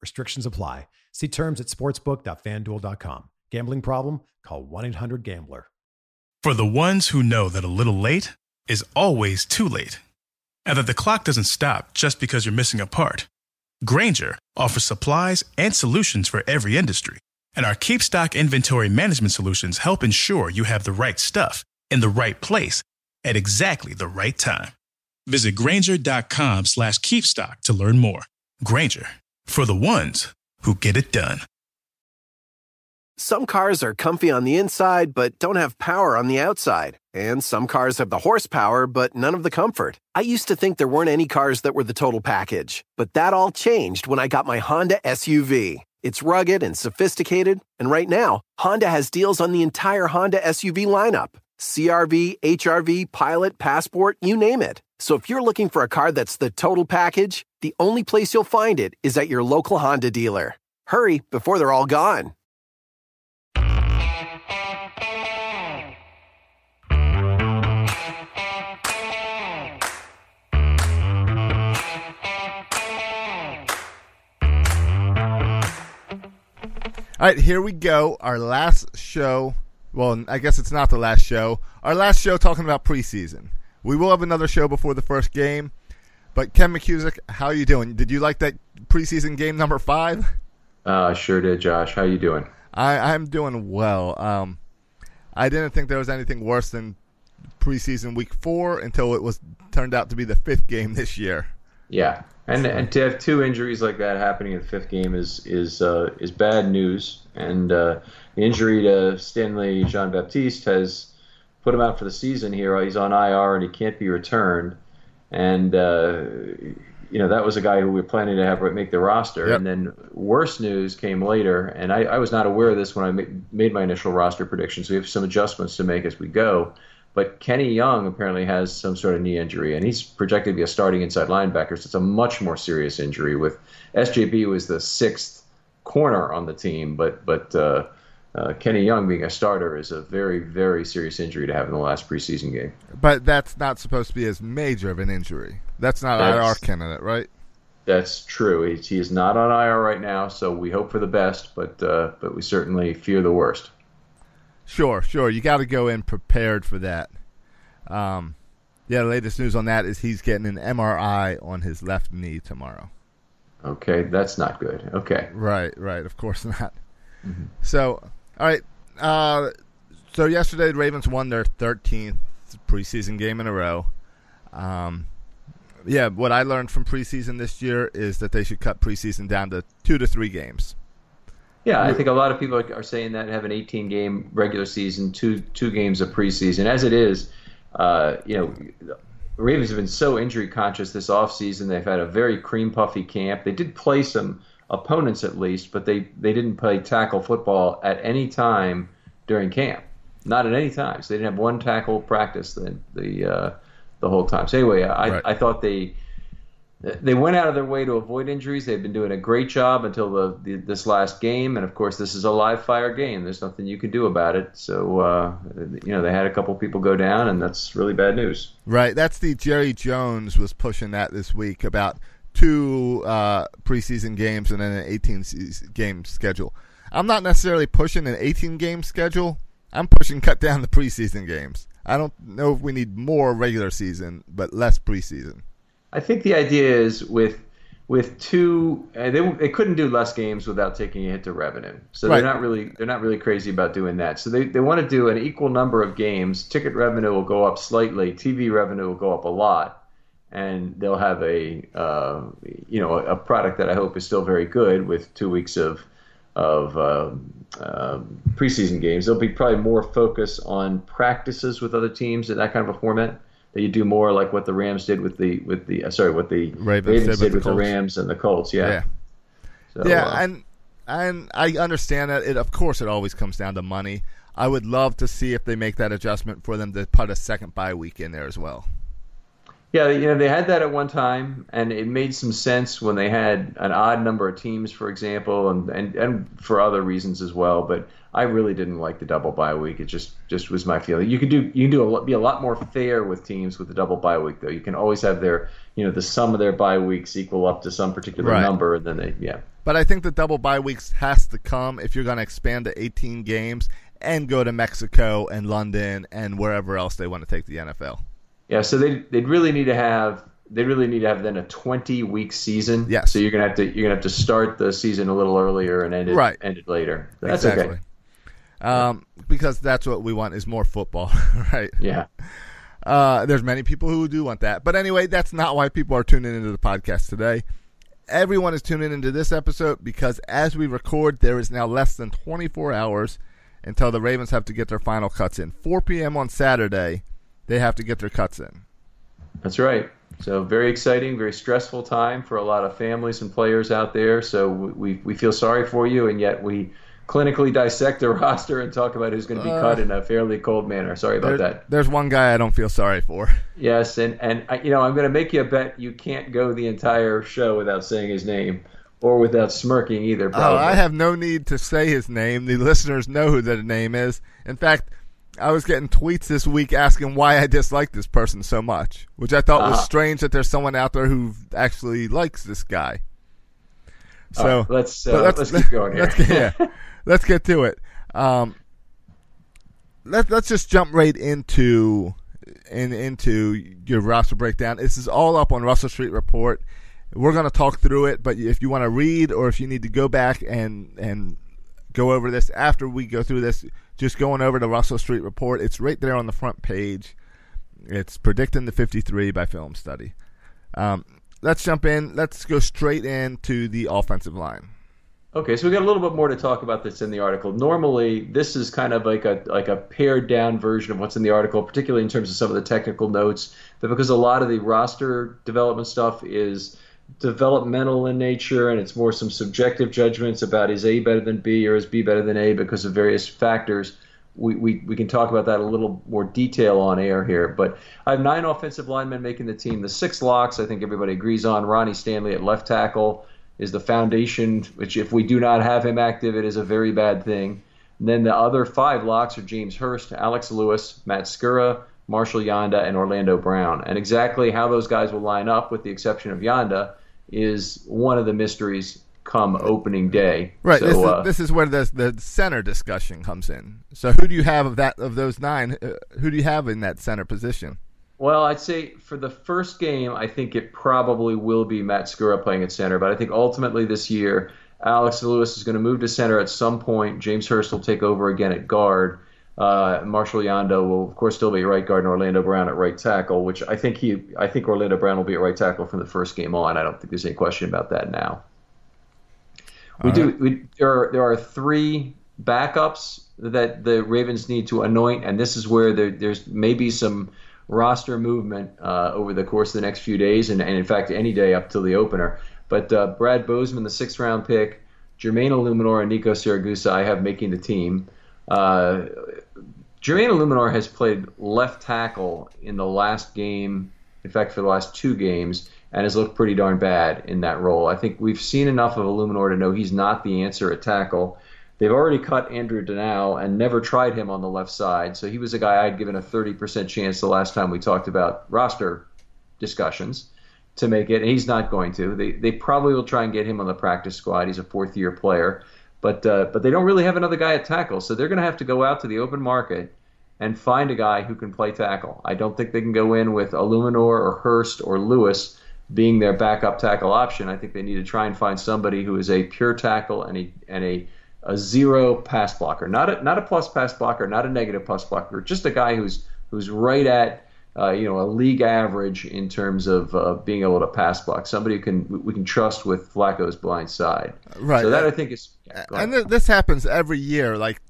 Restrictions apply. See terms at sportsbook.fanduel.com. Gambling problem? Call 1 800 Gambler. For the ones who know that a little late is always too late, and that the clock doesn't stop just because you're missing a part, Grainger offers supplies and solutions for every industry. And our Keep Stock inventory management solutions help ensure you have the right stuff in the right place at exactly the right time. Visit Grainger.com slash keepstock to learn more. Grainger, for the ones who get it done. Some cars are comfy on the inside, but don't have power on the outside. And some cars have the horsepower, but none of the comfort. I used to think there weren't any cars that were the total package, but that all changed when I got my Honda SUV. It's rugged and sophisticated, and right now, Honda has deals on the entire Honda SUV lineup CRV, HRV, Pilot, Passport, you name it. So if you're looking for a car that's the total package, the only place you'll find it is at your local Honda dealer. Hurry before they're all gone. All right, here we go. Our last show. Well, I guess it's not the last show. Our last show talking about preseason. We will have another show before the first game. But Ken McKusick, how are you doing? Did you like that preseason game number five? Uh, sure did, Josh. How you doing? I, I'm doing well. Um, I didn't think there was anything worse than preseason week four until it was turned out to be the fifth game this year. Yeah, and and to have two injuries like that happening in the fifth game is is uh, is bad news. And uh, the injury to Stanley Jean Baptiste has put him out for the season here. He's on IR and he can't be returned. And uh, you know that was a guy who we were planning to have make the roster. Yep. And then worse news came later, and I, I was not aware of this when I ma- made my initial roster predictions. We have some adjustments to make as we go. But Kenny Young apparently has some sort of knee injury, and he's projected to be a starting inside linebacker. So it's a much more serious injury. With SJB was the sixth corner on the team, but but uh, uh, Kenny Young being a starter is a very very serious injury to have in the last preseason game. But that's not supposed to be as major of an injury. That's not That's- IR candidate, right? That's true. He, he is not on IR right now, so we hope for the best, but uh, but we certainly fear the worst. Sure, sure. You got to go in prepared for that. Um, yeah, the latest news on that is he's getting an MRI on his left knee tomorrow. Okay, that's not good. Okay. Right, right. Of course not. Mm-hmm. So, all right. Uh, so yesterday, the Ravens won their 13th preseason game in a row. Um, yeah, what I learned from preseason this year is that they should cut preseason down to two to three games. Yeah, I think a lot of people are saying that have an 18 game regular season, two two games of preseason. As it is, uh, you know, Ravens have been so injury conscious this offseason. They've had a very cream puffy camp. They did play some opponents at least, but they, they didn't play tackle football at any time during camp. Not at any time. So they didn't have one tackle practice the the uh, the whole time. So anyway, I, right. I thought they they went out of their way to avoid injuries. They've been doing a great job until the, the, this last game, and of course, this is a live fire game. There's nothing you can do about it. So, uh, you know, they had a couple people go down, and that's really bad news. Right. That's the Jerry Jones was pushing that this week about two uh, preseason games and then an 18 game schedule. I'm not necessarily pushing an 18 game schedule. I'm pushing cut down the preseason games. I don't know if we need more regular season, but less preseason. I think the idea is with with two, uh, they they couldn't do less games without taking a hit to revenue. So right. they're not really they're not really crazy about doing that. So they they want to do an equal number of games. Ticket revenue will go up slightly. TV revenue will go up a lot, and they'll have a uh, you know a product that I hope is still very good with two weeks of of uh, uh, preseason games. There'll be probably more focus on practices with other teams in that kind of a format that you do more like what the Rams did with the with the uh, sorry what the Ravens, Ravens did with, the, the, Rams and the Colts. Yeah. Yeah. So, yeah, uh, and and I understand that it. Of course, it always comes down to money. I would love to see if they make that adjustment for them to put a second bye week in there as well. Yeah, you know they had that at one time, and it made some sense when they had an odd number of teams, for example, and and, and for other reasons as well. But I really didn't like the double bye week. It just just was my feeling. You could do you can do a, be a lot more fair with teams with the double bye week though. You can always have their you know the sum of their bye weeks equal up to some particular right. number, and then they yeah. But I think the double bye weeks has to come if you're going to expand to 18 games and go to Mexico and London and wherever else they want to take the NFL. Yeah, so they they'd really need to have they really need to have then a 20 week season. Yes. So you're gonna have to you're gonna have to start the season a little earlier and end it right. end it later. That's exactly. okay um, because that's what we want is more football, right? Yeah. Uh, there's many people who do want that, but anyway, that's not why people are tuning into the podcast today. Everyone is tuning into this episode because as we record, there is now less than 24 hours until the Ravens have to get their final cuts in. 4 p.m. on Saturday, they have to get their cuts in. That's right. So very exciting, very stressful time for a lot of families and players out there. So we we feel sorry for you, and yet we clinically dissect the roster and talk about who's going to be uh, cut in a fairly cold manner. Sorry about that. There's one guy I don't feel sorry for. Yes, and and I, you know I'm going to make you a bet you can't go the entire show without saying his name or without smirking either. Probably. Oh, I have no need to say his name. The listeners know who that name is. In fact. I was getting tweets this week asking why I dislike this person so much, which I thought uh-huh. was strange that there's someone out there who actually likes this guy. So right, let's, uh, let's, let's keep going here. yeah. let's get to it. Um, let let's just jump right into in into your roster breakdown. This is all up on Russell Street Report. We're going to talk through it, but if you want to read or if you need to go back and and go over this after we go through this, just going over the Russell Street Report. It's right there on the front page. It's predicting the 53 by Film Study. Um, let's jump in. Let's go straight into the offensive line. Okay, so we got a little bit more to talk about this in the article. Normally, this is kind of like a like a pared down version of what's in the article, particularly in terms of some of the technical notes. But because a lot of the roster development stuff is developmental in nature, and it's more some subjective judgments about is A better than B or is B better than A because of various factors. We, we, we can talk about that a little more detail on air here. But I have nine offensive linemen making the team. The six locks, I think everybody agrees on. Ronnie Stanley at left tackle is the foundation, which if we do not have him active, it is a very bad thing. And then the other five locks are James Hurst, Alex Lewis, Matt Skura, Marshall Yanda, and Orlando Brown. And exactly how those guys will line up, with the exception of Yanda, is one of the mysteries come opening day. Right. So, this, uh, is, this is where the the center discussion comes in. So who do you have of that of those nine? Uh, who do you have in that center position? Well, I'd say for the first game, I think it probably will be Matt Skura playing at center. But I think ultimately this year, Alex Lewis is going to move to center at some point. James Hurst will take over again at guard. Uh, Marshall Yanda will, of course, still be right guard, and Orlando Brown at right tackle. Which I think he, I think Orlando Brown will be at right tackle from the first game on. I don't think there's any question about that now. We All do. right. We, there are there are three backups that the Ravens need to anoint, and this is where there, there's maybe some roster movement uh, over the course of the next few days, and, and in fact any day up till the opener. But uh, Brad Bozeman, the sixth round pick, Jermaine Eluemunor, and Nico Siragusa, I have making the team. Uh, Jermaine Eluemunor has played left tackle in the last game, in fact, for the last two games, and has looked pretty darn bad in that role. I think we've seen enough of Eluemunor to know he's not the answer at tackle. They've already cut Andrew Donnal and never tried him on the left side, so he was a guy I'd given a 30% chance the last time we talked about roster discussions to make it, and he's not going to. They, they probably will try and get him on the practice squad. He's a fourth year player, but uh, but they don't really have another guy at tackle, so they're going to have to go out to the open market and find a guy who can play tackle. I don't think they can go in with Eluemunor or Hurst or Lewis being their backup tackle option. I think they need to try and find somebody who is a pure tackle and a and a a zero pass blocker, not a not a plus pass blocker, not a negative pass blocker, just a guy who's who's right at uh, you know a league average in terms of uh, being able to pass block. Somebody who can we can trust with Flacco's blind side. Right. So that I think is. Yeah, and th- this happens every year. Like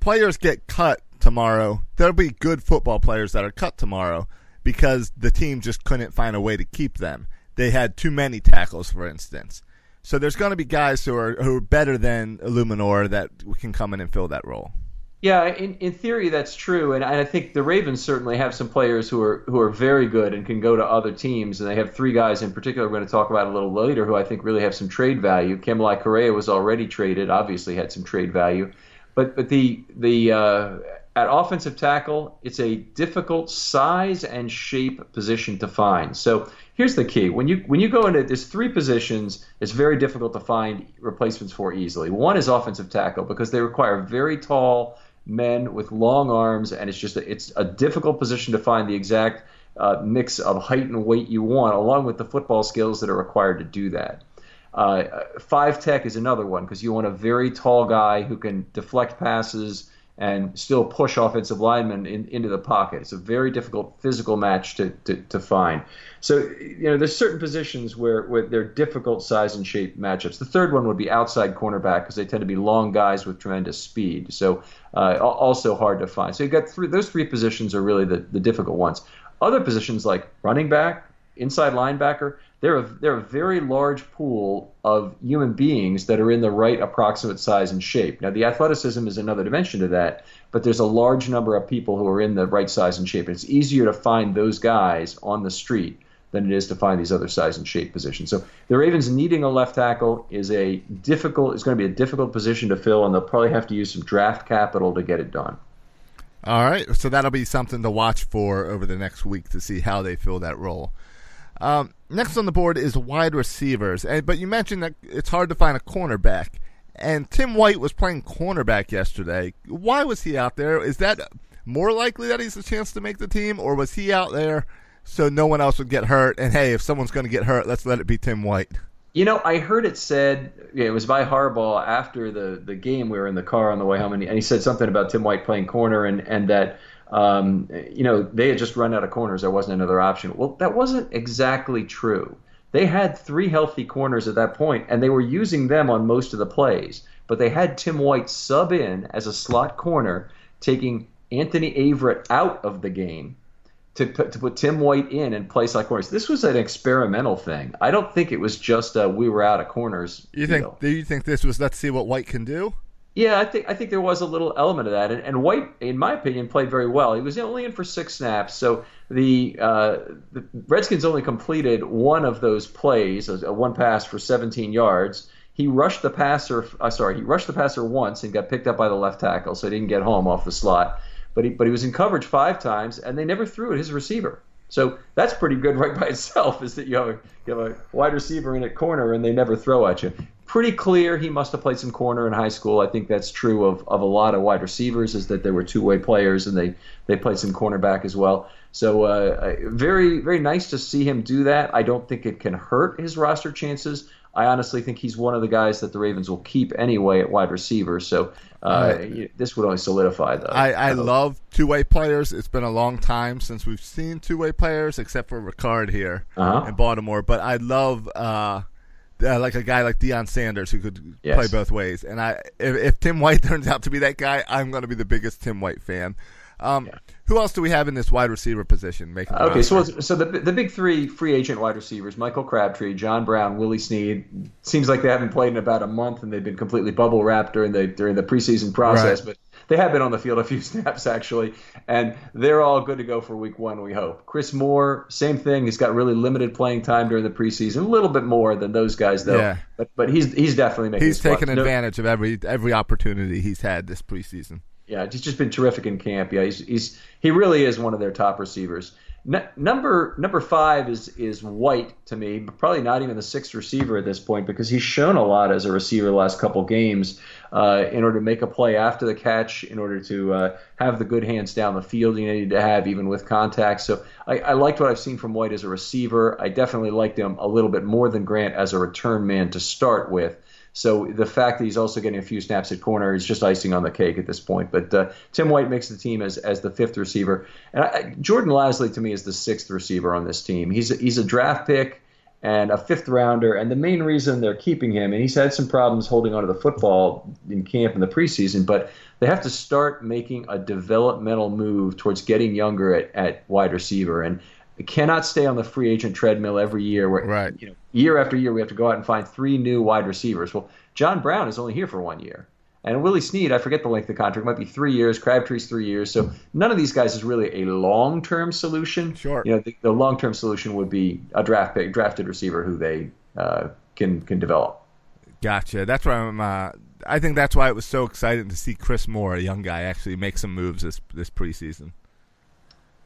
players get cut tomorrow. There'll be good football players that are cut tomorrow because the team just couldn't find a way to keep them. They had too many tackles, for instance. So there's going to be guys who are who are better than Eluemunor that can come in and fill that role. Yeah, in, in theory that's true, and I think the Ravens certainly have some players who are who are very good and can go to other teams, and they have three guys in particular we're going to talk about a little later who I think really have some trade value. Kamalei Correa was already traded, obviously had some trade value, but but the the uh, at offensive tackle, it's a difficult size and shape position to find. So here's the key: when you when you go into there's three positions, it's very difficult to find replacements for easily. One is offensive tackle because they require very tall men with long arms, and it's just a, it's a difficult position to find the exact uh, mix of height and weight you want, along with the football skills that are required to do that. Uh, five tech is another one because you want a very tall guy who can deflect passes and still push offensive linemen in, into the pocket. It's a very difficult physical match to, to, to find. So, you know, there's certain positions where, where they're difficult size and shape matchups. The third one would be outside cornerback because they tend to be long guys with tremendous speed. So, uh, also hard to find. So, you've got three, those three positions are really the, the difficult ones. Other positions like running back, inside linebacker, they're a, they're a very large pool of human beings that are in the right approximate size and shape. Now, the athleticism is another dimension to that, but there's a large number of people who are in the right size and shape. It's easier to find those guys on the street than it is to find these other size and shape positions. So the Ravens needing a left tackle is a difficult is going to be a difficult position to fill, and they'll probably have to use some draft capital to get it done. All right, so that'll be something to watch for over the next week to see how they fill that role. Um, next on the board is wide receivers, and, but you mentioned that it's hard to find a cornerback, and Tim White was playing cornerback yesterday. Why was he out there? Is that more likely that he's a chance to make the team, or was he out there so no one else would get hurt? And hey, if someone's going to get hurt, let's let it be Tim White. You know, I heard it said it was by Harbaugh after the, the game. We were in the car on the way home, and he, and he said something about Tim White playing corner, and and that um, you know they had just run out of corners. There wasn't another option. Well, that wasn't exactly true. They had three healthy corners at that point, and they were using them on most of the plays. But they had Tim White sub in as a slot corner, taking Anthony Averett out of the game to put, to put Tim White in and play slot corners. This was an experimental thing. I don't think it was just a we were out of corners. You deal. think? Do you think this was let's see what White can do? Yeah, I think I think there was a little element of that, and, and White, in my opinion, played very well. He was only in for six snaps, so the, uh, the Redskins only completed one of those plays, a, one pass for 17 yards. He rushed the passer. Uh, sorry, he rushed the passer once and got picked up by the left tackle, so he didn't get home off the slot. But he but he was in coverage five times, and they never threw at his receiver. So that's pretty good right by itself. Is that you have a you have a wide receiver in a corner and they never throw at you. Pretty clear he must have played some corner in high school. I think that's true of, of a lot of wide receivers, is that they were two way players and they, they played some cornerback as well. So uh, very very nice to see him do that. I don't think it can hurt his roster chances. I honestly think he's one of the guys that the Ravens will keep anyway at wide receiver. So uh, this would only solidify the. I, I love two way players. It's been a long time since we've seen two way players, except for Ricard here uh-huh. in Baltimore. But I love uh, uh, like a guy like Deion Sanders who could yes. play both ways. And I, if, if, Tim White turns out to be that guy, I'm going to be the biggest Tim White fan. Um, yeah. Who else do we have in this wide receiver position? Making okay, so so the the big three free agent wide receivers: Michael Crabtree, John Brown, Willie Snead. Seems like they haven't played in about a month, and they've been completely bubble wrapped during the during the preseason process. Right. But they have been on the field a few snaps actually, and they're all good to go for Week One. We hope. Chris Moore, same thing. He's got really limited playing time during the preseason, a little bit more than those guys though. Yeah. But but he's he's definitely making. He's taken advantage of every every opportunity he's had this preseason. Yeah, he's just been terrific in camp. Yeah, he's, he's he really is one of their top receivers. N- number number five is is White to me, but probably not even the sixth receiver at this point because he's shown a lot as a receiver the last couple games uh, in order to make a play after the catch, in order to uh, have the good hands down the field you need to have even with contact. So I, I liked what I've seen from White as a receiver. I definitely liked him a little bit more than Grant as a return man to start with. So the fact that he's also getting a few snaps at corner is just icing on the cake at this point. But uh, Tim White makes the team as, as the fifth receiver, and I, Jordan Lasley to me is the sixth receiver on this team. He's a, he's a draft pick and a fifth rounder, and the main reason they're keeping him, and he's had some problems holding onto the football in camp in the preseason, but they have to start making a developmental move towards getting younger at, at wide receiver. And cannot stay on the free agent treadmill every year. Where, right. You know, year after year, we have to go out and find three new wide receivers. Well, John Brown is only here for one year. And Willie Snead, I forget the length of the contract, might be three years. Crabtree's three years. So none of these guys is really a long-term solution. Sure. You know, the, the long-term solution would be a draft pick, drafted receiver who they uh, can can develop. Gotcha. That's why I'm. Uh, I think that's why it was so exciting to see Chris Moore, a young guy, actually make some moves this this preseason.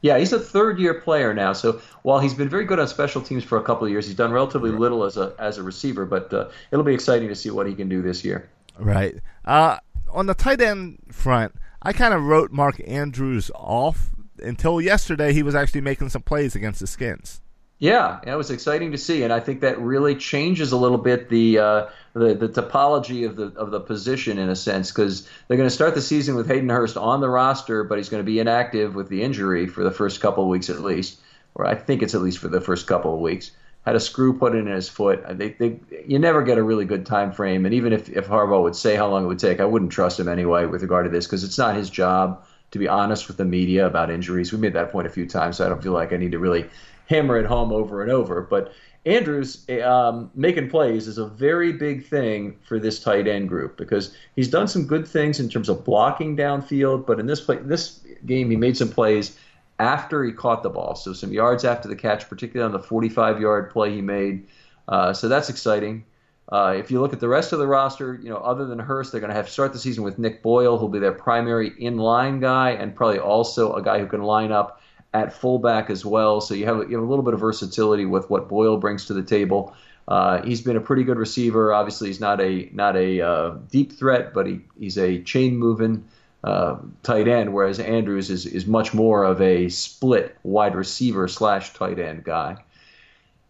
Yeah, he's a third year player now. So while he's been very good on special teams for a couple of years, he's done relatively little as a as a receiver. But uh, it'll be exciting to see what he can do this year. Right. Uh, on the tight end front, I kind of wrote Mark Andrews off until yesterday. He was actually making some plays against the Skins. Yeah, it was exciting to see, and I think that really changes a little bit the uh, the, the topology of the of the position in a sense because they're going to start the season with Hayden Hurst on the roster, but he's going to be inactive with the injury for the first couple of weeks at least, or I think it's at least for the first couple of weeks. Had a screw put in his foot. They, they, you never get a really good time frame, and even if if Harbaugh would say how long it would take, I wouldn't trust him anyway with regard to this because it's not his job to be honest with the media about injuries. We made that point a few times, so I don't feel like I need to really hammer it home over and over. But Andrews um, making plays is a very big thing for this tight end group because he's done some good things in terms of blocking downfield. But in this play, this game, he made some plays after he caught the ball, so some yards after the catch, particularly on the 45-yard play he made. Uh, so that's exciting. Uh, if you look at the rest of the roster, you know, other than Hurst, they're going to have to start the season with Nick Boyle, who'll be their primary in-line guy, and probably also a guy who can line up at fullback as well. So you have, you have a little bit of versatility with what Boyle brings to the table. Uh, he's been a pretty good receiver. Obviously, he's not a not a uh, deep threat, but he, he's a chain moving uh, tight end. Whereas Andrews is is much more of a split wide receiver slash tight end guy.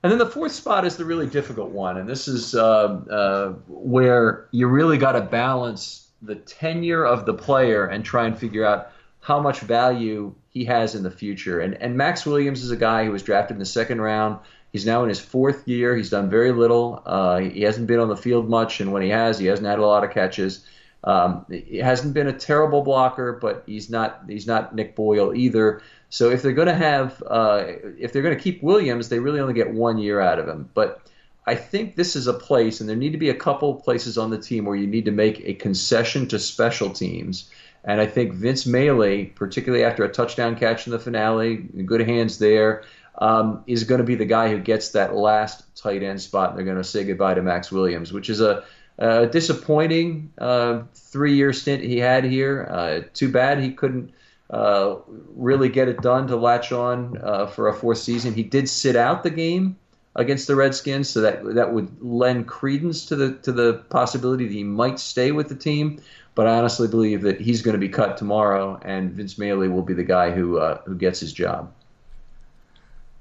And then the fourth spot is the really difficult one, and this is uh, uh, where you really got to balance the tenure of the player and try and figure out how much value he has in the future. And and Maxx Williams is a guy who was drafted in the second round. He's now in his fourth year. He's done very little. Uh, he hasn't been on the field much, and when he has, he hasn't had a lot of catches. Um, he hasn't been a terrible blocker, but he's not he's not Nick Boyle either. So if they're going to have uh, if they're going to keep Williams, they really only get one year out of him. But I think this is a place, and there need to be a couple places on the team where you need to make a concession to special teams and I think Vince Mayle, particularly after a touchdown catch in the finale, good hands there, um, is going to be the guy who gets that last tight end spot. And they're going to say goodbye to Maxx Williams, which is a, a disappointing uh, three year stint he had here. Uh, too bad he couldn't. Uh, really get it done to latch on uh, for a fourth season. He did sit out the game against the Redskins, so that that would lend credence to the to the possibility that he might stay with the team. But I honestly believe that he's going to be cut tomorrow, and Vince Mayle will be the guy who uh, who gets his job.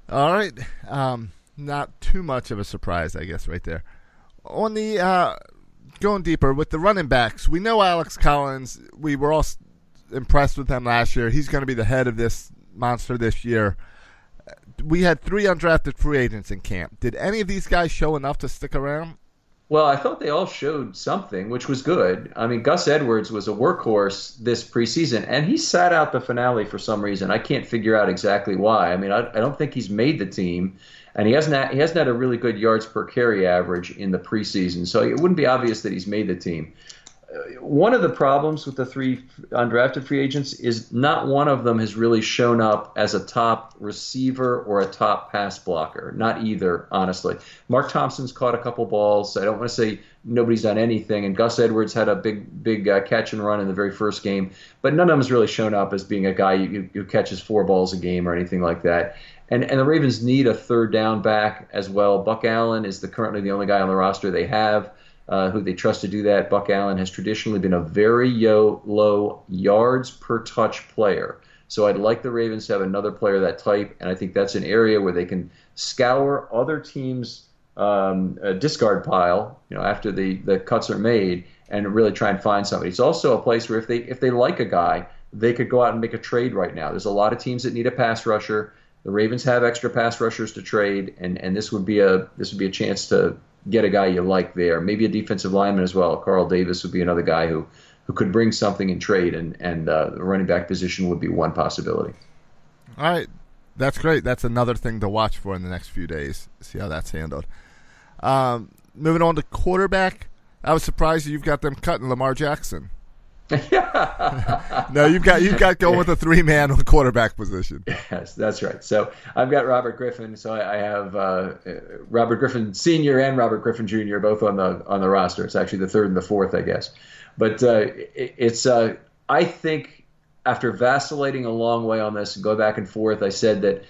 All right, um, not too much of a surprise, I guess, right there. On the uh, going deeper with the running backs, we know Alex Collins. We were all impressed with him last year. He's going to be the head of this monster this year. We had three undrafted free agents in camp. Did any of these guys show enough to stick around? Well, I thought they all showed something, which was good. I mean, Gus Edwards was a workhorse this preseason, and he sat out the finale for some reason. I can't figure out exactly why. I mean, I, I don't think he's made the team, and he hasn't had, he hasn't had a really good yards per carry average in the preseason. So it wouldn't be obvious that he's made the team one of the problems with the three undrafted free agents is not one of them has really shown up as a top receiver or a top pass blocker. Not either, honestly. Mark Thompson's caught a couple balls. I don't want to say nobody's done anything, and Gus Edwards had a big, big uh, catch and run in the very first game, but none of them has really shown up as being a guy who, who catches four balls a game or anything like that. And, and the Ravens need a third down back as well. Buck Allen is the currently the only guy on the roster they have uh, who they trust to do that. Buck Allen has traditionally been a very yo- low yards per touch player. So I'd like the Ravens to have another player that type, and I think that's an area where they can scour other teams' um, discard pile, you know, after the, the cuts are made, and really try and find somebody. It's also a place where if they if they like a guy, they could go out and make a trade right now. There's a lot of teams that need a pass rusher. The Ravens have extra pass rushers to trade, and, and this would be a this would be a chance to get a guy you like there. Maybe a defensive lineman as well. Carl Davis would be another guy who, who could bring something in trade, and and uh, the running back position would be one possibility. All right, that's great. That's another thing to watch for in the next few days. See how that's handled. Um, moving on to quarterback, I was surprised you've got them cutting Lamar Jackson. no, you've got you've got going with a three man on quarterback position. Yes, that's right. So I've got Robert Griffin. So I have uh, Robert Griffin Senior and Robert Griffin Junior both on the on the roster. It's actually the third and the fourth, I guess. But uh, it, it's uh, I think after vacillating a long way on this and go back and forth, I said that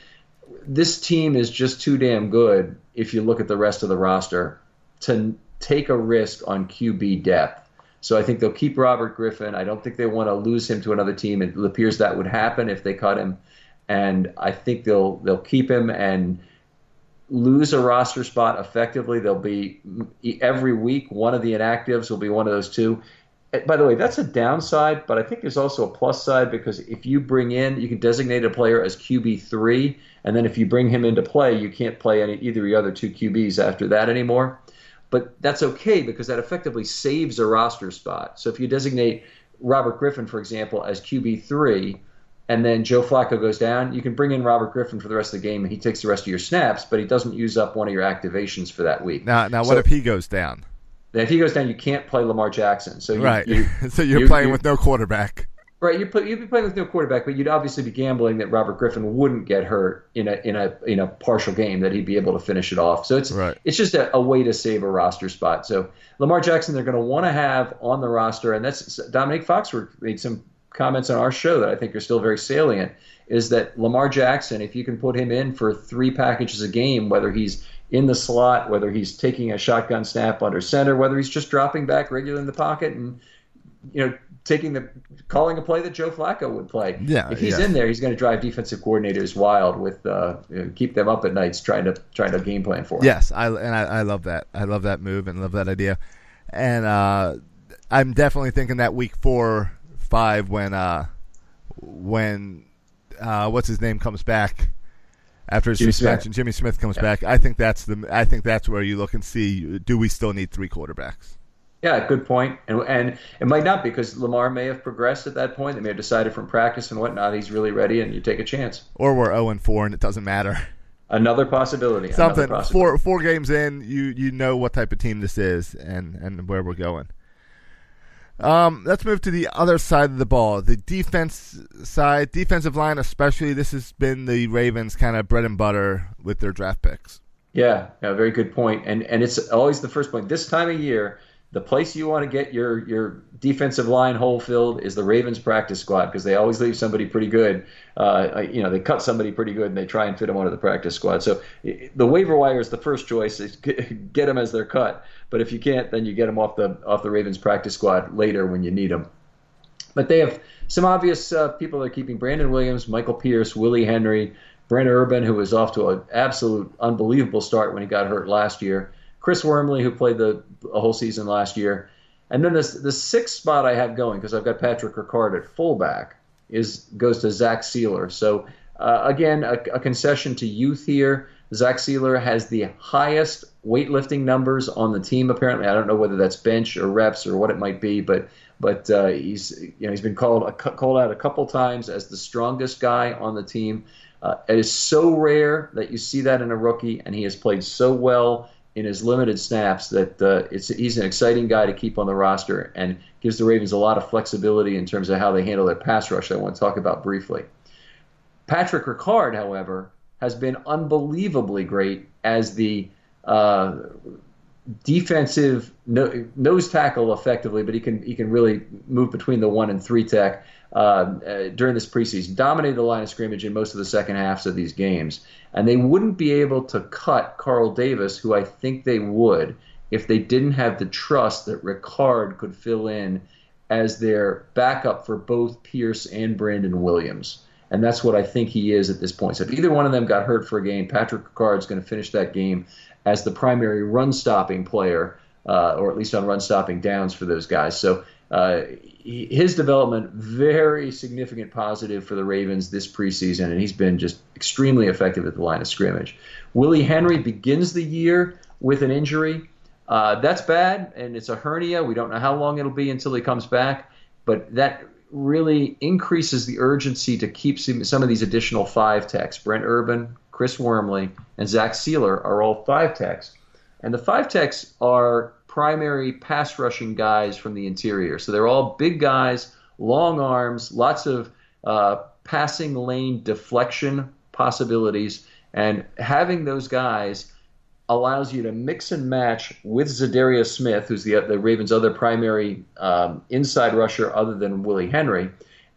this team is just too damn good. If you look at the rest of the roster, to take a risk on QB depth so I think they'll keep Robert Griffin. I don't think they want to lose him to another team. It appears that would happen if they cut him, and I think they'll they'll keep him and lose a roster spot effectively. They'll be every week one of the inactives will be one of those two. By the way, that's a downside, but I think there's also a plus side because if you bring in, you can designate a player as QB three, and then if you bring him into play, you can't play any either of the other two QBs after that anymore. But that's okay because that effectively saves a roster spot. So if you designate Robert Griffin, for example, as QB3, and then Joe Flacco goes down, you can bring in Robert Griffin for the rest of the game, and he takes the rest of your snaps, but he doesn't use up one of your activations for that week. Now, now, what so, if he goes down? If he goes down, you can't play Lamar Jackson. So you, right, you, so you're you, playing with no quarterback. Right, you you'd be playing with no quarterback, but you'd obviously be gambling that Robert Griffin wouldn't get hurt in a in a in a partial game that he'd be able to finish it off. So it's right. it's just a, a, way to save a roster spot. So Lamar Jackson, they're going to want to have on the roster, and that's Domonique Foxworth made some comments on our show that I think are still very salient. Is that Lamar Jackson? If you can put him in for three packages a game, whether he's in the slot, whether he's taking a shotgun snap under center, whether he's just dropping back regular in the pocket and you know taking the calling a play that Joe Flacco would play. Yeah, if he's yeah. in there, he's going to drive defensive coordinators wild with uh, you know, keep them up at nights trying to trying to game plan for. Him. Yes, I and I, I, love that. I love that move and love that idea. And uh, I'm definitely thinking that week four five when uh, when uh, what's his name comes back after his Jimmy suspension. Smith. Jimmy Smith comes yeah. back. I think that's the. I think that's where you look and see do we still need three quarterbacks. Yeah, good point. And and it might not because Lamar may have progressed at that point. They may have decided from practice and whatnot he's really ready, and you take a chance. Or we're zero and four, and it doesn't matter. Another possibility. Something another possibility. four four games in, you you know what type of team this is and and where we're going. Um, let's move to the other side of the ball, the defense side, defensive line especially. This has been the Ravens' kind of bread and butter with their draft picks. Yeah, yeah, very good point. And and it's always the first point. This time of year, the place you want to get your your defensive line hole filled is the Ravens practice squad because they always leave somebody pretty good. Uh, you know, they cut somebody pretty good and they try and fit them onto the practice squad. So the waiver wire is the first choice. Is get them as they're cut. But if you can't, then you get them off the off the Ravens practice squad later when you need them. But they have some obvious uh, people they're keeping: Brandon Williams, Michael Pierce, Willie Henry, Brent Urban, who was off to an absolute unbelievable start when he got hurt last year. Chris Wormley, who played the a whole season last year. And then this, the sixth spot I have going because I've got Patrick Ricard at fullback is goes to Zach Sieler. So uh, again, a, a, concession to youth here. Zach Sieler has the highest weightlifting numbers on the team. Apparently, I don't know whether that's bench or reps or what it might be, but but uh, he's you know he's been called called out a couple times as the strongest guy on the team. Uh, it is so rare that you see that in a rookie, and he has played so well in his limited snaps that uh, it's he's an exciting guy to keep on the roster and gives the Ravens a lot of flexibility in terms of how they handle their pass rush. I want to talk about briefly. Patrick Ricard, however, has been unbelievably great as the uh, defensive nose tackle effectively, but he can he can really move between the one and three tech uh, uh, during this preseason. Dominated the line of scrimmage in most of the second halves of these games, and they wouldn't be able to cut Carl Davis, who I think they would if they didn't have the trust that Ricard could fill in as their backup for both Pierce and Brandon Williams. And that's what I think he is at this point. So if either one of them got hurt for a game, Patrick Ricard is going to finish that game as the primary run stopping player, uh, or at least on run stopping downs for those guys. So uh, his development very significant positive for the Ravens this preseason, and he's been just extremely effective at the line of scrimmage. Willie Henry begins the year with an injury. Uh, that's bad, and it's a hernia. We don't know how long it'll be until he comes back, but that really increases the urgency to keep some of these additional five techs. Brent Urban, Chris Wormley, and Zach Sieler are all five techs. And the five techs are primary pass rushing guys from the interior. So they're all big guys, long arms, lots of uh, passing lane deflection possibilities. And having those guys allows you to mix and match with Za'Darius Smith, who's the, the Ravens' other primary um, inside rusher other than Willie Henry,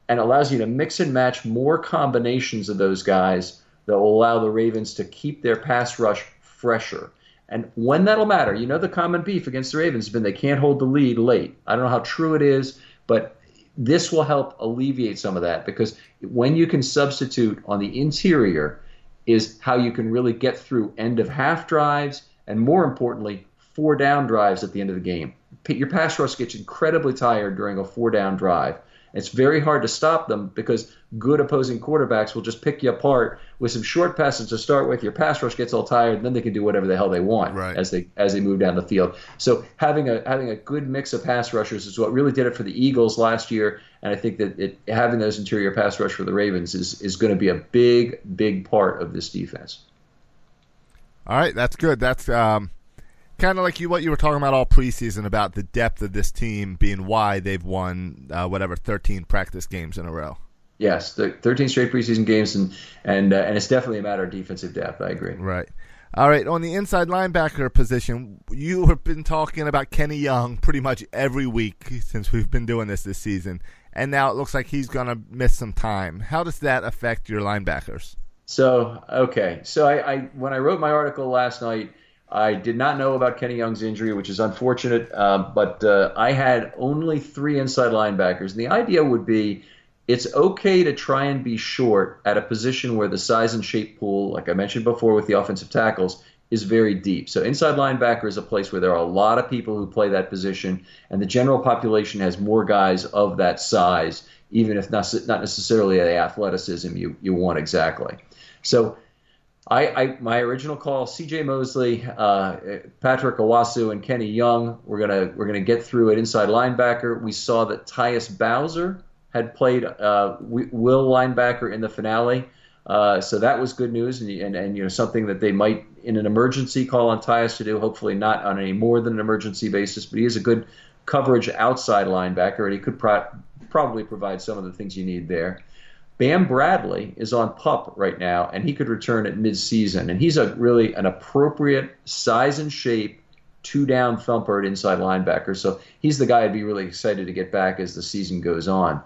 and allows you to mix and match more combinations of those guys that will allow the Ravens to keep their pass rush fresher. And when that'll matter, you know, the common beef against the Ravens has been they can't hold the lead late. I don't know how true it is, but this will help alleviate some of that because when you can substitute on the interior is how you can really get through end of half drives and more importantly, four down drives at the end of the game. Your pass rush gets incredibly tired during a four down drive. It's very hard to stop them because good opposing quarterbacks will just pick you apart with some short passes to start with. Your pass rush gets all tired, and then they can do whatever the hell they want right. as they as they move down the field. So having a having a good mix of pass rushers is what really did it for the Eagles last year, and I think that it, having those interior pass rush for the Ravens is is going to be a big big part of this defense. All right, that's good. That's um, kind of like you what you were talking about all preseason about the depth of this team being why they've won uh, whatever 13 practice games in a row. Yes, the 13 straight preseason games, and and uh, and it's definitely a matter of defensive depth. I agree. Right. All right, on the inside linebacker position, you have been talking about Kenny Young pretty much every week since we've been doing this this season, and now it looks like he's going to miss some time. How does that affect your linebackers? So, okay, so I, I when I wrote my article last night, I did not know about Kenny Young's injury, which is unfortunate, uh, but uh, I had only three inside linebackers. And the idea would be it's okay to try and be short at a position where the size and shape pool, like I mentioned before with the offensive tackles, is very deep. So inside linebacker is a place where there are a lot of people who play that position, and the general population has more guys of that size, even if not, not necessarily the athleticism you, you want exactly. So I, I, my original call, C.J. Mosley, uh, Patrick Onwuasor, and Kenny Young. We're gonna we're gonna get through at inside linebacker. We saw that Tyus Bowser had played uh, will linebacker in the finale, uh, so that was good news, and, and, and you know something that they might in an emergency call on Tyus to do. Hopefully not on any more than an emergency basis, but he is a good coverage outside linebacker, and he could pro- probably provide some of the things you need there. Bam Bradley is on pup right now, and he could return at midseason. And he's a really an appropriate size and shape two down thumper at inside linebacker. So he's the guy I'd be really excited to get back as the season goes on.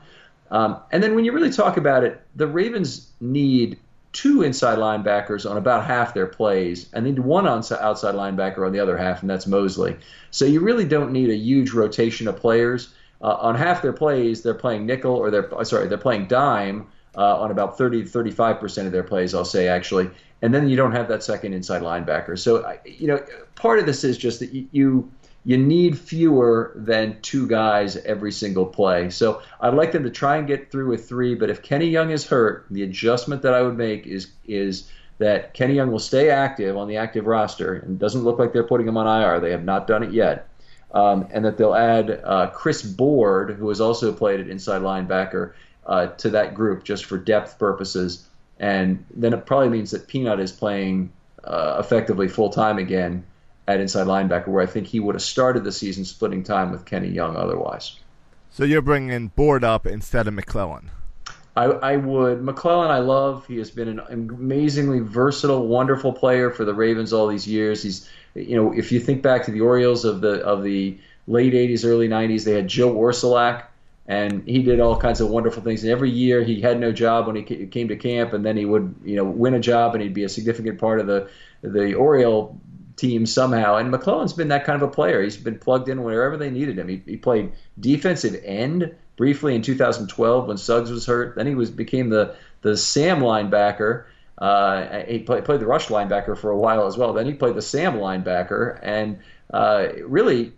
Um, and then when you really talk about it, the Ravens need two inside linebackers on about half their plays, and then one outside linebacker on the other half, and that's Mosley. So you really don't need a huge rotation of players. Uh, on half their plays, they're playing nickel, or they're sorry, they're playing dime uh, on about 30 to 35 percent of their plays. I'll say actually, and then you don't have that second inside linebacker. So you know, part of this is just that you you need fewer than two guys every single play. So I'd like them to try and get through with three. But if Kenny Young is hurt, the adjustment that I would make is is that Kenny Young will stay active on the active roster, and doesn't look like they're putting him on IR. They have not done it yet. Um, and that they'll add uh, Chris Board, who has also played at inside linebacker, uh, to that group just for depth purposes. And then it probably means that Peanut is playing uh, effectively full time again at inside linebacker, where I think he would have started the season splitting time with Kenny Young otherwise. So you're bringing Board up instead of McClellan. I, I, would. McClellan, I love. He has been an amazingly versatile, wonderful player for the Ravens all these years. He's, you know, if you think back to the Orioles of the of the late '80s, early '90s, they had Joe Orsulak, and he did all kinds of wonderful things. And every year he had no job when he came to camp, and then he would, you know, win a job, and he'd be a significant part of the the Oriole team somehow. And McClellan's been that kind of a player. He's been plugged in wherever they needed him. He, he played defensive end briefly in 2012 when Suggs was hurt. Then he was became the the Sam linebacker. Uh, he play, played the rush linebacker for a while as well. Then he played the Sam linebacker and uh, really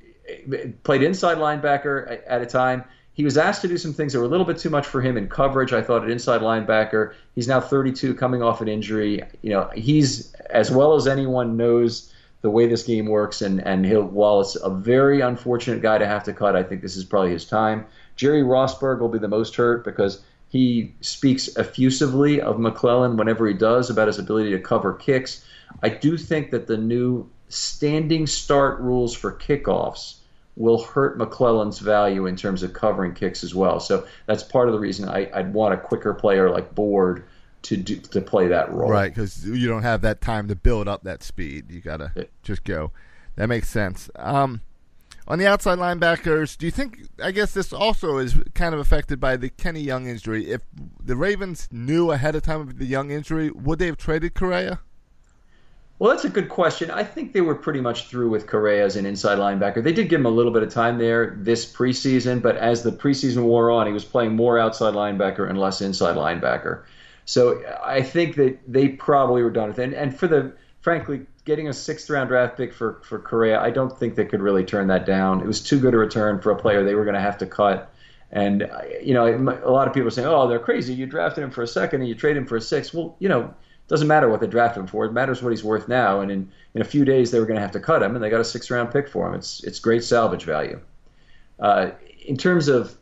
played inside linebacker at a time. He was asked to do some things that were a little bit too much for him in coverage. I thought at inside linebacker. He's now 32, coming off an injury. You know, he's as well as anyone knows the way this game works, and and he'll while it's a very unfortunate guy to have to cut, I think this is probably his time. Jerry Rosburg will be the most hurt because he speaks effusively of McClellan whenever he does about his ability to cover kicks. I do think that the new standing start rules for kickoffs will hurt McClellan's value in terms of covering kicks as well. So that's part of the reason I, would want a quicker player like Board to do, to play that role. Right, because you don't have that time to build up that speed. You gotta yeah. just go. That makes sense. Um, on the outside linebackers, do you think? I guess this also is kind of affected by the Kenny Young injury. If the Ravens knew ahead of time of the Young injury, would they have traded Correa? Well, that's a good question. I think they were pretty much through with Correa as an inside linebacker. They did give him a little bit of time there this preseason, but as the preseason wore on, he was playing more outside linebacker and less inside linebacker. So I think that they probably were done with it. And, and for the frankly, getting a sixth round draft pick for for Correa, I don't think they could really turn that down. It was too good a return for a player they were going to have to cut. And you know, a lot of people are saying, "Oh, they're crazy. You drafted him for a second and you trade him for a six. Well, you know, doesn't matter what they drafted him for. It matters what he's worth now. And in, in a few days, they were going to have to cut him, and they got a six round pick for him. It's it's great salvage value. Uh, in terms of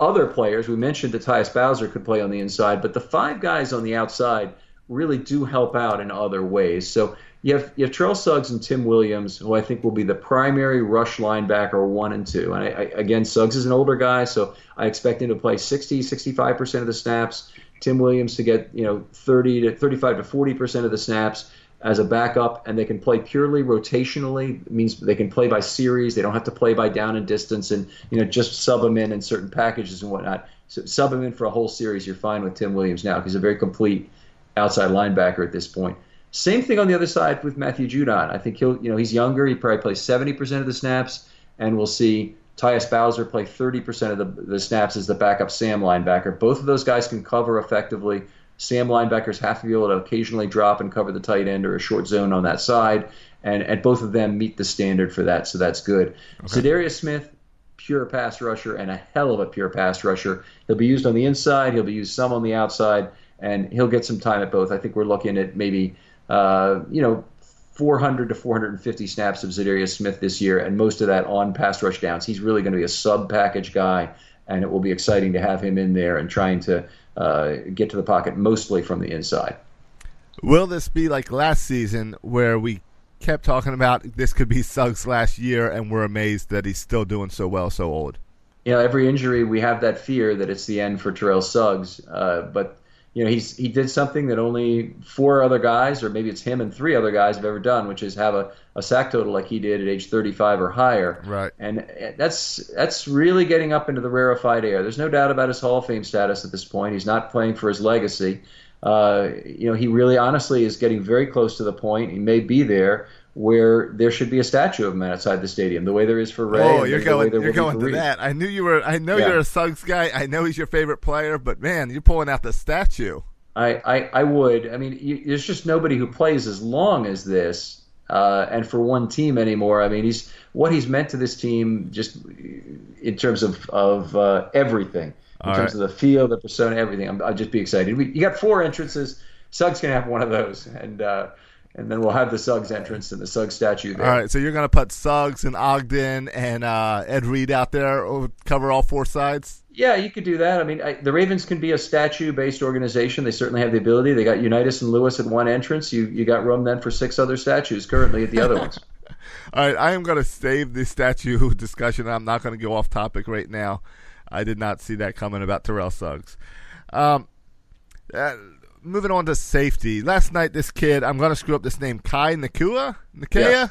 other players, we mentioned that Tyus Bowser could play on the inside, but the five guys on the outside really do help out in other ways. So you have you have Terrell Suggs and Tim Williams, who I think will be the primary rush linebacker one and two. And I, I, again, Suggs is an older guy, so I expect him to play 60, 65 percent of the snaps. Tim Williams to get you know 30 to 35 to 40 percent of the snaps as a backup, and they can play purely rotationally. It means they can play by series. They don't have to play by down and distance, and you know just sub them in in certain packages and whatnot. So sub them in for a whole series. You're fine with Tim Williams now he's a very complete outside linebacker at this point. Same thing on the other side with Matthew Judon. I think he'll you know he's younger. He probably plays 70% of the snaps, and we'll see Tyus Bowser play 30% of the, the snaps as the backup Sam linebacker. Both of those guys can cover effectively. Sam linebackers have to be able to occasionally drop and cover the tight end or a short zone on that side, and, and both of them meet the standard for that, so that's good. Okay. Smith, pure pass rusher and a hell of a pure pass rusher. He'll be used on the inside, he'll be used some on the outside, and he'll get some time at both. I think we're looking at maybe, uh, you know, 400 to 450 snaps of Za'Darius Smith this year, and most of that on pass rush downs. He's really going to be a sub package guy, and it will be exciting to have him in there and trying to uh, get to the pocket mostly from the inside. Will this be like last season where we kept talking about this could be Suggs last year and we're amazed that he's still doing so well so old? You know, every injury we have that fear that it's the end for Terrell Suggs. Uh, but, you know, he's he did something that only four other guys, or maybe it's him and three other guys, have ever done, which is have a, a sack total like he did at age 35 or higher. Right. And that's that's really getting up into the rarefied air. There's no doubt about his Hall of Fame status at this point. He's not playing for his legacy. Uh, you know, he really honestly is getting very close to the point. He may be there where there should be a statue of him outside the stadium, the way there is for Ray. Oh, you're going, you're going to Reed. that. I knew you were. I know Yeah. you're a Suggs guy. I know he's your favorite player, but man, you're pulling out the statue. I, I, I would. I mean, you, there's just nobody who plays as long as this, uh, and for one team anymore. I mean, he's what he's meant to this team, just in terms of of uh, everything, in All terms right. of the field, the persona, everything. I'm, I'd just be excited. We, you got four entrances. Suggs can have one of those, and uh, and then we'll have the Suggs entrance and the Suggs statue there. All right, so you're going to put Suggs and Ogden and uh, Ed Reed out there, cover all four sides. Yeah, you could do that. I mean, I, the Ravens can be a statue-based organization. They certainly have the ability. They got Unitas and Lewis at one entrance. You you got room then for six other statues currently at the other ones. All right, I am going to save the statue discussion. I'm not going to go off topic right now. I did not see that coming about Terrell Suggs. Um, uh, moving on to safety. Last night, this kid, I'm going to screw up this name, Kai Nacua? Nakaya? Yes.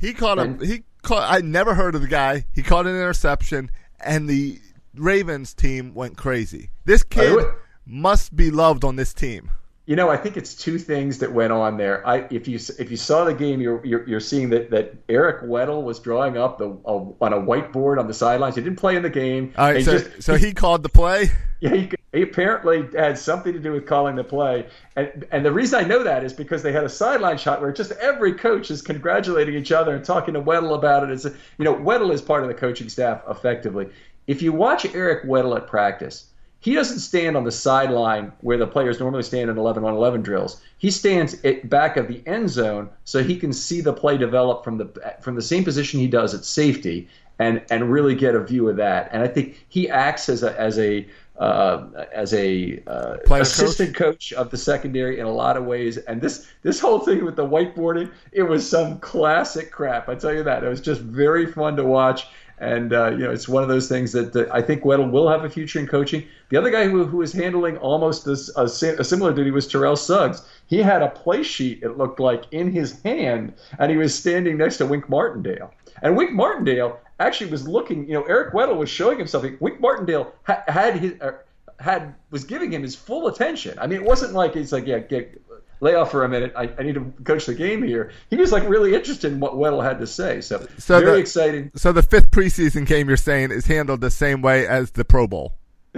He caught a, he caught, I never heard of the guy. He caught an interception, and the Ravens team went crazy. This kid must be loved on this team. You know, I think it's two things that went on there. I, if you if you saw the game, you're you're, you're seeing that, that Eric Weddle was drawing up the a, on a whiteboard on the sidelines. He didn't play in the game. All right, so, just- so he called the play. Yeah, he, he apparently had something to do with calling the play, and and the reason I know that is because they had a sideline shot where just every coach is congratulating each other and talking to Weddle about it. It's you know Weddle is part of the coaching staff effectively. If you watch Eric Weddle at practice, he doesn't stand on the sideline where the players normally stand in 11 on 11 drills. He stands at back of the end zone so he can see the play develop from the from the same position he does at safety and and really get a view of that. And I think he acts as a as a uh, as a uh, assistant coach. of the secondary in a lot of ways. And this this whole thing with the whiteboarding, it was some classic crap. I tell you that it was just very fun to watch. And uh, you know, it's one of those things that, that I think Weddle will have a future in coaching. The other guy who, who was handling almost a, similar duty was Terrell Suggs. He had a play sheet, it looked like, in his hand, and he was standing next to Wink Martindale. And Wink Martindale actually was looking. You know, Eric Weddle was showing him something. Wink Martindale ha- had his uh, had was giving him his full attention. I mean, it wasn't like he's like, yeah, get, lay off for a minute. I, I need to coach the game here. He was like really interested in what Weddle had to say. So, So very the- exciting. So the fifth preseason game you're saying is handled the same way as the Pro Bowl.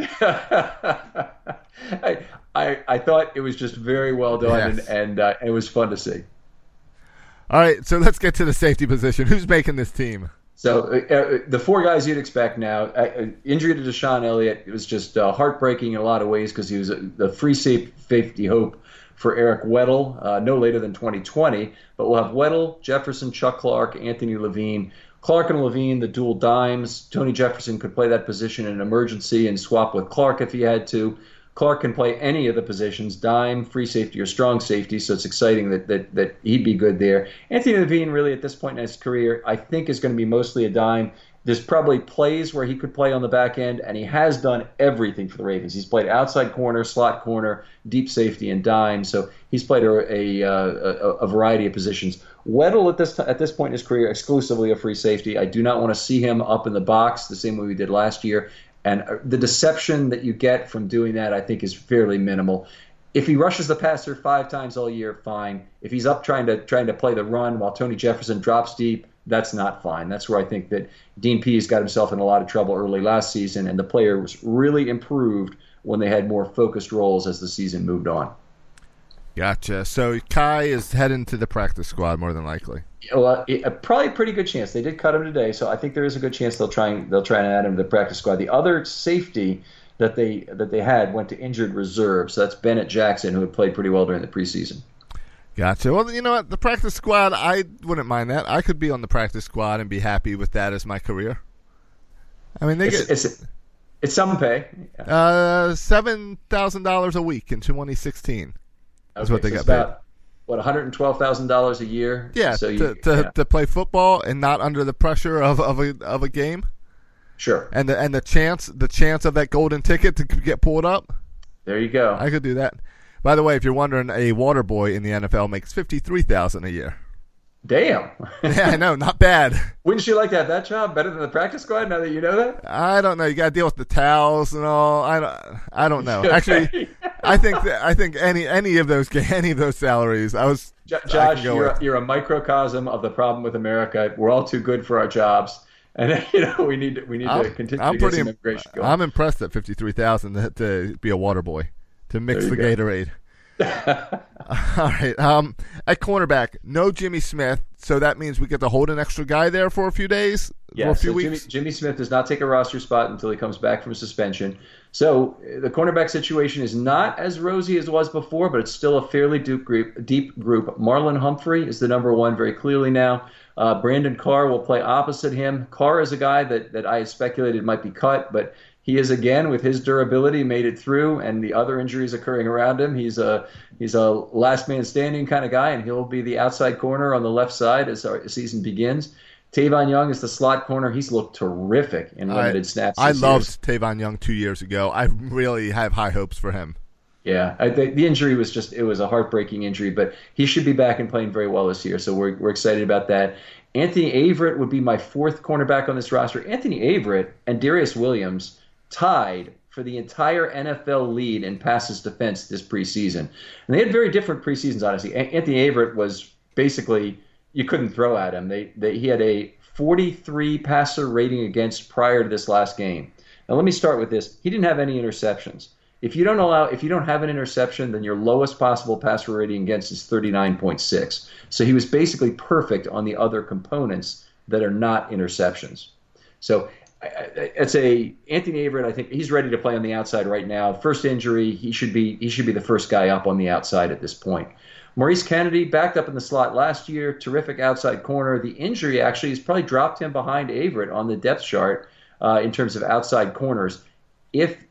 I, I I thought it was just very well done, Yes. and and uh, it was fun to see. All right, so let's get to the safety position. Who's making this team? So uh, uh, the four guys you'd expect now. Uh, uh, injury to DeShon Elliott it was just uh, heartbreaking in a lot of ways because he was a, the free safe- safety hope for Eric Weddle, uh, no later than 2020. But we'll have Weddle, Jefferson, Chuck Clark, Anthony Levine. Clark and Levine, the dual dimes. Tony Jefferson could play that position in an emergency and swap with Clark if he had to. Clark can play any of the positions, dime, free safety, or strong safety, so it's exciting that, that, that he'd be good there. Anthony Levine, really, at this point in his career, I think is going to be mostly a dime. There's probably plays where he could play on the back end, and he has done everything for the Ravens. He's played outside corner, slot corner, deep safety, and dime, so he's played a, a, a, a variety of positions. Weddle at this, t- at this point in his career, exclusively a free safety. I do not want to see him up in the box the same way we did last year. And uh, the deception that you get from doing that, I think, is fairly minimal. If he rushes the passer five times all year, fine. If he's up trying to trying to play the run while Tony Jefferson drops deep, that's not fine. That's where I think that Dean Pees got himself in a lot of trouble early last season, and the player was really improved when they had more focused roles as the season moved on. Gotcha. So Kai is heading to the practice squad more than likely. Well, it, uh, probably a pretty good chance. They did cut him today, so I think there is a good chance they'll try and they'll try and add him to the practice squad. The other safety that they that they had went to injured reserve, so that's Bennett Jackson, who had played pretty well during the preseason. Gotcha. Well, you know what? The practice squad, I wouldn't mind that. I could be on the practice squad and be happy with that as my career. I mean, they It's get it's, it's some pay. uh, seven thousand dollars a week in 2016. That's what they so got paid. about what one hundred and twelve thousand dollars a year. Yeah, So you, to to, yeah, to play football and not under the pressure of, of a of a game, sure. and the and the chance the chance of that golden ticket to get pulled up. There you go. I could do that. By the way, if you're wondering, a water boy in the NFL makes fifty three thousand a year. Damn. yeah, I know, not bad. Wouldn't you like to have that job better than the practice squad? Now that you know that. I don't know. You got to deal with the towels and all. I don't. I don't know. Actually, I think that, I think any any of those any of those salaries. I was Josh. You're a, you're a microcosm of the problem with America. We're all too good for our jobs. And you know we need to, we need I'm, to continue I'm to pretty, immigration going. I'm impressed at fifty three thousand to, to be a water boy to mix the go. Gatorade. All right. Um, at cornerback, no Jimmy Smith, so that means we get to hold an extra guy there for a few days, yeah, a few so Jimmy, weeks. Jimmy Smith does not take a roster spot until he comes back from suspension. So uh, the cornerback situation is not as rosy as it was before, but it's still a fairly deep group. Deep group. Marlon Humphrey is the number one very clearly now. Uh, Brandon Carr will play opposite him. Carr is a guy that, that I speculated might be cut, but he is again with his durability made it through, and the other injuries occurring around him. He's a he's a last man standing kind of guy, and he'll be the outside corner on the left side as our season begins. Tavon Young is the slot corner. He's looked terrific in limited I, snaps. I loved year. Tavon Young two years ago. I really have high hopes for him. Yeah, I, the, the injury was just it was a heartbreaking injury, but he should be back and playing very well this year. So we're we're excited about that. Anthony Averett would be my fourth cornerback on this roster. Anthony Averett and Darius Williams tied for the entire NFL lead in passes defense this preseason. And they had very different preseasons, honestly. Anthony Averett was basically you couldn't throw at him. They, they he had a 43 passer rating against prior to this last game. Now let me start with this. He didn't have any interceptions. If you don't allow, if you don't have an interception, then your lowest possible passer rating against is 39.6. So he was basically perfect on the other components that are not interceptions. So it's a Anthony Averett. I think he's ready to play on the outside right now. First injury, he should be he should be the first guy up on the outside at this point. Maurice Canady backed up in the slot last year, terrific outside corner. The injury actually has probably dropped him behind Averett on the depth chart uh, in terms of outside corners. If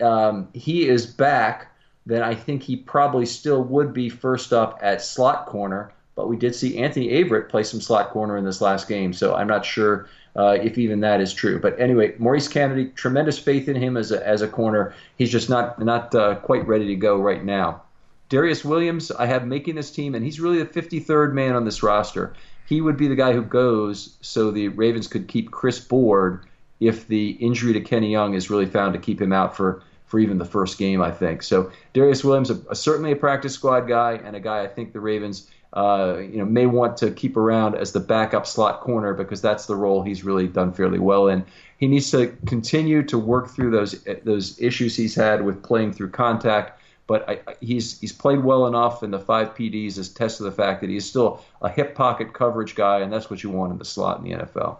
um, he is back, then I think he probably still would be first up at slot corner. But we did see Anthony Averett play some slot corner in this last game, so I'm not sure uh, if even that is true. But anyway, Maurice Canady, tremendous faith in him as a, as a corner. He's just not not uh, quite ready to go right now. Darius Williams, I have making this team, and he's really the 53rd man on this roster. He would be the guy who goes so the Ravens could keep Chris Board if the injury to Kenny Young is really found to keep him out for, for even the first game, I think. So Darius Williams, a, a, certainly a practice squad guy, and a guy I think the Ravens uh, you know, may want to keep around as the backup slot corner because that's the role he's really done fairly well in. He needs to continue to work through those those issues he's had with playing through contact. But I, he's he's played well enough in the five PDs as test of the fact that he's still a hip pocket coverage guy, and that's what you want in the slot in the NFL.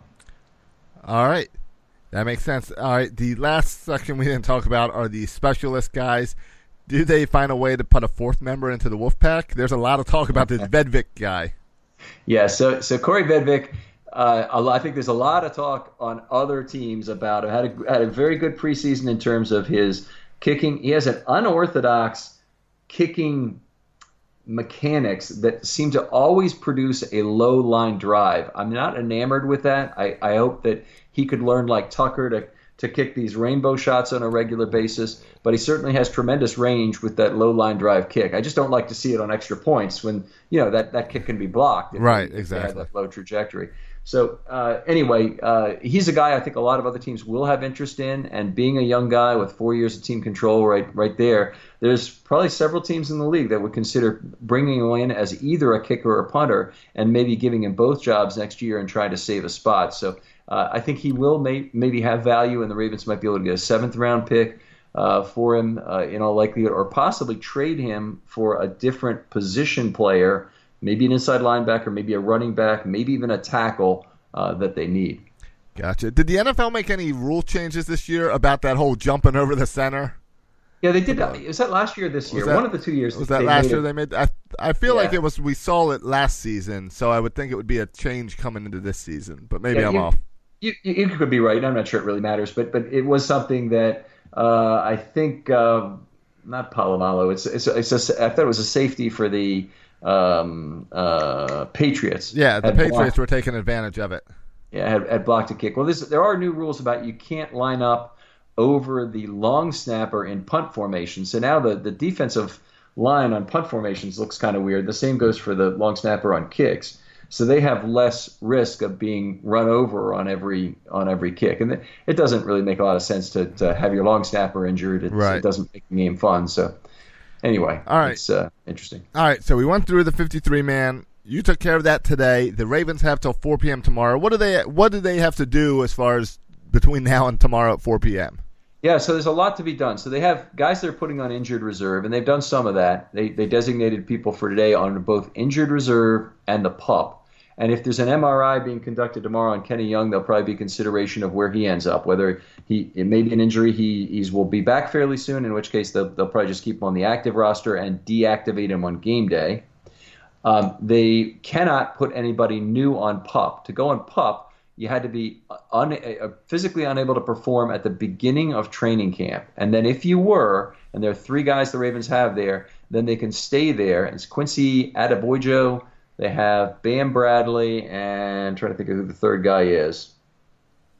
All right, that makes sense. All right, the last section we didn't talk about are the specialist guys do they find a way to put a fourth member into the wolf pack? There's a lot of talk about this Vedvik guy. Yeah, so so Kaare Vedvik, uh, I think there's a lot of talk on other teams about him. Had a, had a very good preseason in terms of his kicking. He has an unorthodox kicking mechanics that seem to always produce a low line drive. I'm not enamored with that. I, I hope that he could learn like Tucker to to kick these rainbow shots on a regular basis, but he certainly has tremendous range with that low line drive kick. I just don't like to see it on extra points when you know that, that kick can be blocked. right, they, exactly. That low trajectory. So uh, anyway, uh, he's a guy I think a lot of other teams will have interest in, and being a young guy with four years of team control, right, right there, there's probably several teams in the league that would consider bringing him in as either a kicker or a punter, and maybe giving him both jobs next year and trying to save a spot. So uh, I think he will may, maybe have value, and the Ravens might be able to get a seventh round pick uh, for him uh, in all likelihood, or possibly trade him for a different position player, maybe an inside linebacker, maybe a running back, maybe even a tackle uh, that they need. Gotcha. Did the NFL make any rule changes this year about that whole jumping over the center? Yeah, they did. That. Was that last year or this year? that, One of the two years. Was that last year it. they made? I, I feel Yeah. like it was. We saw it last season, so I would think it would be a change coming into this season. But maybe Yeah, I'm you- off. You, you could be right. I'm not sure it really matters, but but it was something that uh, I think uh, not Polamalu. It's it's it's a, I thought it was a safety for the um, uh, Patriots. Yeah, the Patriots blocked- were taking advantage of it. yeah, had, had blocked a kick. Well, this, there are new rules about you can't line up over the long snapper in punt formation. So now the, the defensive line on punt formations looks kind of weird. The same goes for the long snapper on kicks. So they have less risk of being run over on every on every kick, and it doesn't really make a lot of sense to, to have your long snapper injured. Right. It doesn't make the game fun. So anyway, all right, it's uh, interesting. All right, so we went through the 53 man. You took care of that today. The Ravens have till 4 p.m. tomorrow. What do they What do they have to do as far as between now and tomorrow at 4 p.m.? Yeah, so there's a lot to be done. So they have guys that are putting on injured reserve, and they've done some of that. They they designated people for today on both injured reserve and the pup. And if there's an MRI being conducted tomorrow on Kenny Young, there'll probably be consideration of where he ends up. Whether he it may be an injury, he he's will be back fairly soon. In which case they'll, they'll probably just keep him on the active roster and deactivate him on game day. Um, they cannot put anybody new on pup. To go on pup, you had to be un, uh, physically unable to perform at the beginning of training camp. And then if you were, and there are three guys the Ravens have there, then they can stay there. And it's Quincy Adeboyejo, they have Bam Bradley, and I'm trying to think of who the third guy is.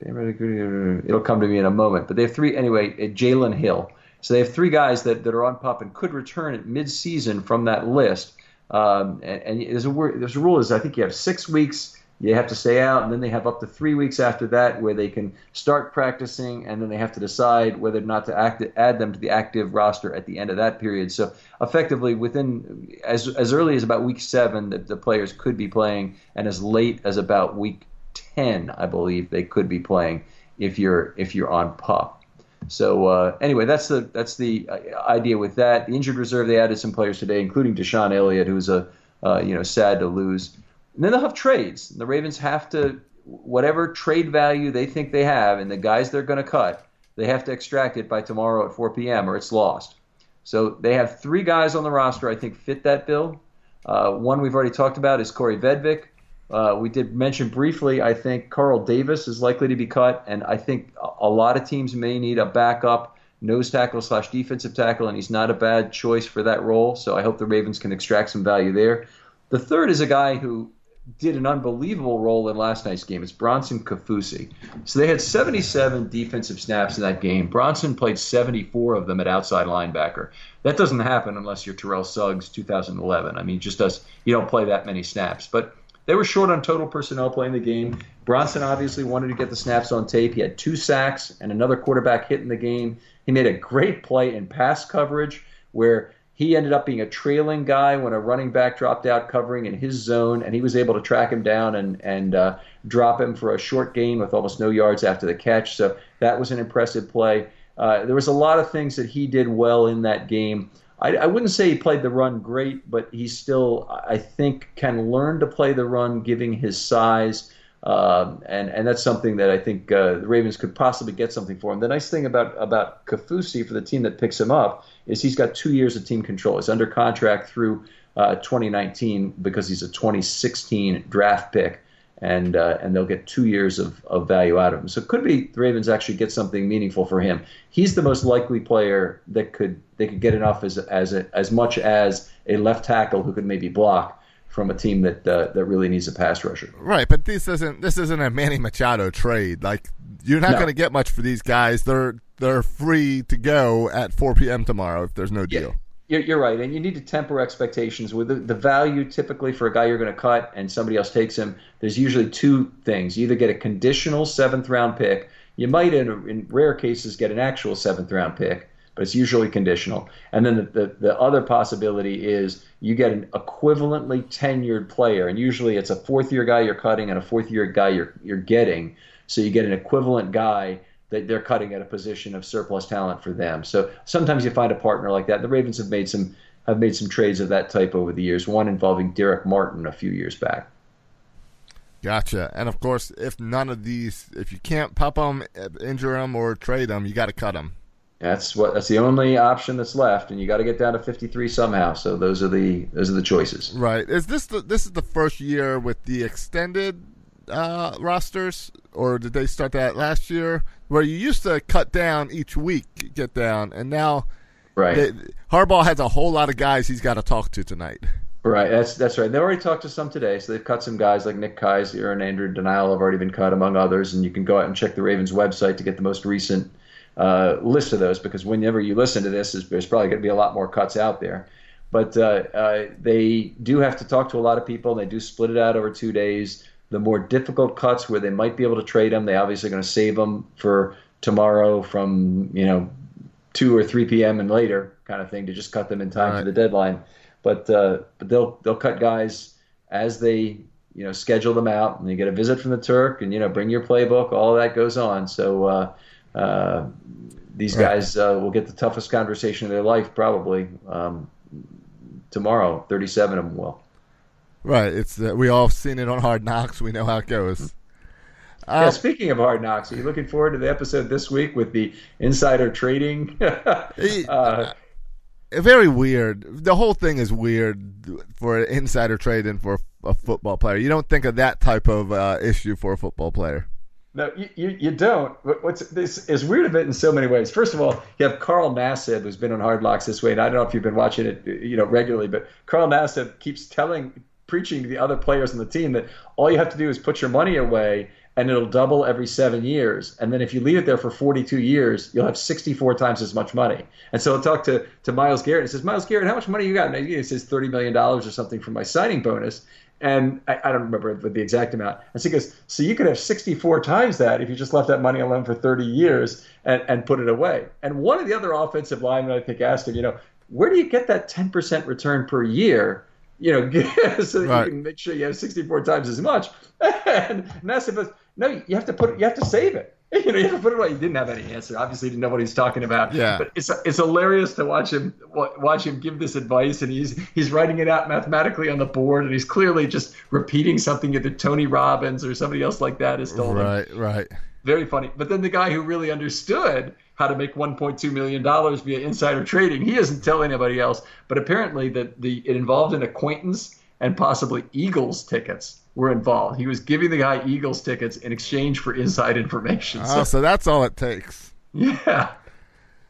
It'll come to me in a moment. But they have three, anyway, uh, Jaylen Hill. So they have three guys that, that are on pup and could return at midseason from that list. Um, and, and there's a there's a rule is I think you have six weeks you have to stay out, and then they have up to three weeks after that where they can start practicing, and then they have to decide whether or not to act, add them to the active roster at the end of that period. So effectively, within as as early as about week seven, the, the players could be playing, and as late as about week ten, I believe they could be playing if you're if you're on pup. So uh, anyway, that's the that's the uh, idea with that. The injured reserve they added some players today, including DeShon Elliott, who's a uh, you know sad to lose. And then they'll have trades. The Ravens have to, whatever trade value they think they have, and the guys they're going to cut, they have to extract it by tomorrow at 4 p.m. or it's lost. So they have three guys on the roster I think fit that bill. Uh, one we've already talked about is Kaare Vedvik. Uh, we did mention briefly, I think Carl Davis is likely to be cut, and I think a lot of teams may need a backup nose tackle slash defensive tackle, and he's not a bad choice for that role. So I hope the Ravens can extract some value there. The third is a guy who did an unbelievable role in last night's game. It's Bronson Kaufusi. So they had 77 defensive snaps in that game. Bronson played 74 of them at outside linebacker. That doesn't happen unless you're Terrell Suggs 2011. I mean, just does you don't play that many snaps. But they were short on total personnel playing the game. Bronson obviously wanted to get the snaps on tape. He had two sacks and another quarterback hit in the game. He made a great play in pass coverage where he ended up being a trailing guy when a running back dropped out covering in his zone, and he was able to track him down and and uh, drop him for a short gain with almost no yards after the catch. So that was an impressive play. Uh, there was a lot of things that he did well in that game. I, I, wouldn't say he played the run great, but he still, I think, can learn to play the run, giving his size. Um, and and that's something that I think uh, the Ravens could possibly get something for him. The nice thing about about Kaufusi for the team that picks him up is he's got two years of team control. He's under contract through uh, 2019 because he's a 2016 draft pick, and uh, and they'll get two years of, of value out of him. So it could be the Ravens actually get something meaningful for him. He's the most likely player that could they could get enough as as a, as much as a left tackle who could maybe block from a team that uh, that really needs a pass rusher. Right, but this isn't this isn't a Manny Machado trade. Like you're not no. going to get much for these guys. They're they're free to go at 4 p.m. tomorrow if there's no deal. Yeah, you're, right, and you need to temper expectations with the, the value. Typically, for a guy you're going to cut and somebody else takes him, there's usually two things: you either get a conditional seventh round pick. You might, in, in rare cases, get an actual seventh round pick but it's usually conditional. And then the, the, the, other possibility is you get an equivalently tenured player, and usually it's a fourth year guy you're cutting and a fourth year guy you're, you're getting. So you get an equivalent guy that they're cutting at a position of surplus talent for them. So sometimes you find a partner like that. The Ravens have made some have made some trades of that type over the years. One involving Derrick Martin a few years back. Gotcha. And of course, if none of these, if you can't pop them, injure them, or trade them, you got to cut them. That's what. That's the only option that's left, and you got to get down to 53 somehow. So those are the those are the choices. Right. Is this the this is the first year with the extended uh, rosters, or did they start that last year? Where you used to cut down each week, get down, and now, right? They, Harbaugh has a whole lot of guys he's got to talk to tonight. Right, that's that's right. They already talked to some today, so they've cut some guys like Nick Keizer and Andrew Donnal have already been cut, among others. And you can go out and check the Ravens website to get the most recent uh, list of those because whenever you listen to this, there's probably going to be a lot more cuts out there. But uh, uh, they do have to talk to a lot of people. They do split it out over two days. The more difficult cuts where they might be able to trade them, they obviously are going to save them for tomorrow from you know two or three p.m. and later kind of thing to just cut them in time right. for the deadline. But uh, but they'll they'll cut guys as they you know schedule them out, and you get a visit from the Turk, and you know bring your playbook. All that goes on. So uh, uh, these right. guys uh, will get the toughest conversation of their life probably um, tomorrow. Thirty-seven of them will. Right. It's uh, we all seen it on Hard Knocks. We know how it goes. yeah, speaking of hard knocks, are you looking forward to the episode this week with the insider trading? uh, very weird. The whole thing is weird for an insider trading for a football player. You don't think of that type of uh, issue for a football player. No, you, you, don't. What's this is weird of it in so many ways. First of all, you have Carl Nassib, who's been on Hard Knocks this way, and I don't know if you've been watching it, you know, regularly, but Carl Nassib keeps telling, preaching to the other players on the team that all you have to do is put your money away and it'll double every seven years. And then if you leave it there for 42 years, you'll have 64 times as much money. And so I'll talk to, to Myles Garrett and says, Myles Garrett, how much money you got? And he says $30 million or something for my signing bonus. And I, I don't remember the exact amount. And so he goes, so you could have 64 times that if you just left that money alone for 30 years and, and put it away. And one of the other offensive linemen, I think, asked him, you know, where do you get that 10% return per year? You know, so that right. you can make sure you have 64 times as much. and Nassib no, you have to put it, you have to save it. You know, you have to put it away. He didn't have any answer. Obviously, he didn't know what he's talking about. Yeah. But it's it's hilarious to watch him watch him give this advice, and he's he's writing it out mathematically on the board, and he's clearly just repeating something that Tony Robbins or somebody else like that has told right, him. Right, right. Very funny. But then the guy who really understood how to make 1.2 million dollars via insider trading, he doesn't tell anybody else. But apparently, that the it involved an acquaintance and possibly Eagles tickets were involved. He was giving the guy Eagles tickets in exchange for inside information. Oh, so, so that's all it takes. Yeah.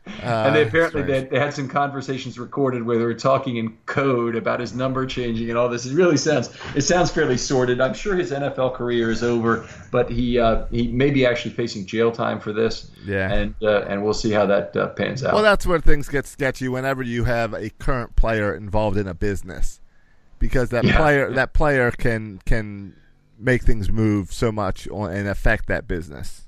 Uh, and they apparently they, they, had some conversations recorded where they were talking in code about his number changing and all this. It really sounds it sounds fairly sordid. I'm sure his NFL career is over, but he uh, he may be actually facing jail time for this. Yeah, and uh, and we'll see how that uh, pans out. Well, that's where things get sketchy whenever you have a current player involved in a business because that yeah. player that player can can make things move so much and affect that business.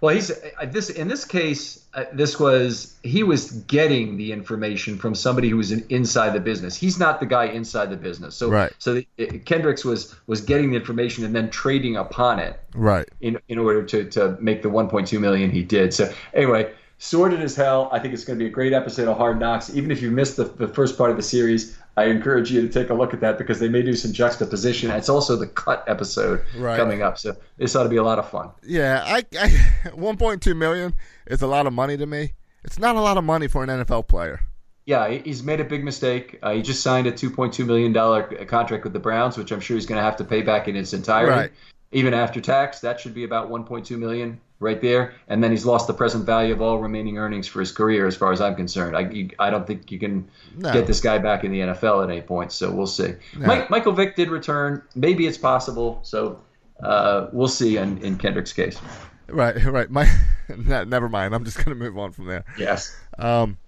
Well, he's uh, this in this case. Uh, this was he was getting the information from somebody who was in, inside the business. He's not the guy inside the business. So, right. so the, it, Kendricks was was getting the information and then trading upon it. Right. In in order to to make the 1.2 million he did. So anyway, sordid as hell. I think it's going to be a great episode of Hard Knocks. Even if you missed the, the first part of the series, I encourage you to take a look at that because they may do some juxtaposition. It's also the cut episode right. coming up, so this ought to be a lot of fun. Yeah, I, I 1.2 million is a lot of money to me. It's not a lot of money for an NFL player. Yeah, he's made a big mistake. Uh, he just signed a 2.2 million dollar contract with the Browns, which I'm sure he's going to have to pay back in its entirety. Right. Even after tax, that should be about 1.2 million right there, and then he's lost the present value of all remaining earnings for his career, as far as I'm concerned. I, you, I don't think you can no. get this guy back in the NFL at any point, so we'll see. No. Mike, Michael Vick did return. Maybe it's possible, so uh, we'll see in, in Kendrick's case. Right, right. My, never mind. I'm just going to move on from there. Yes. Um,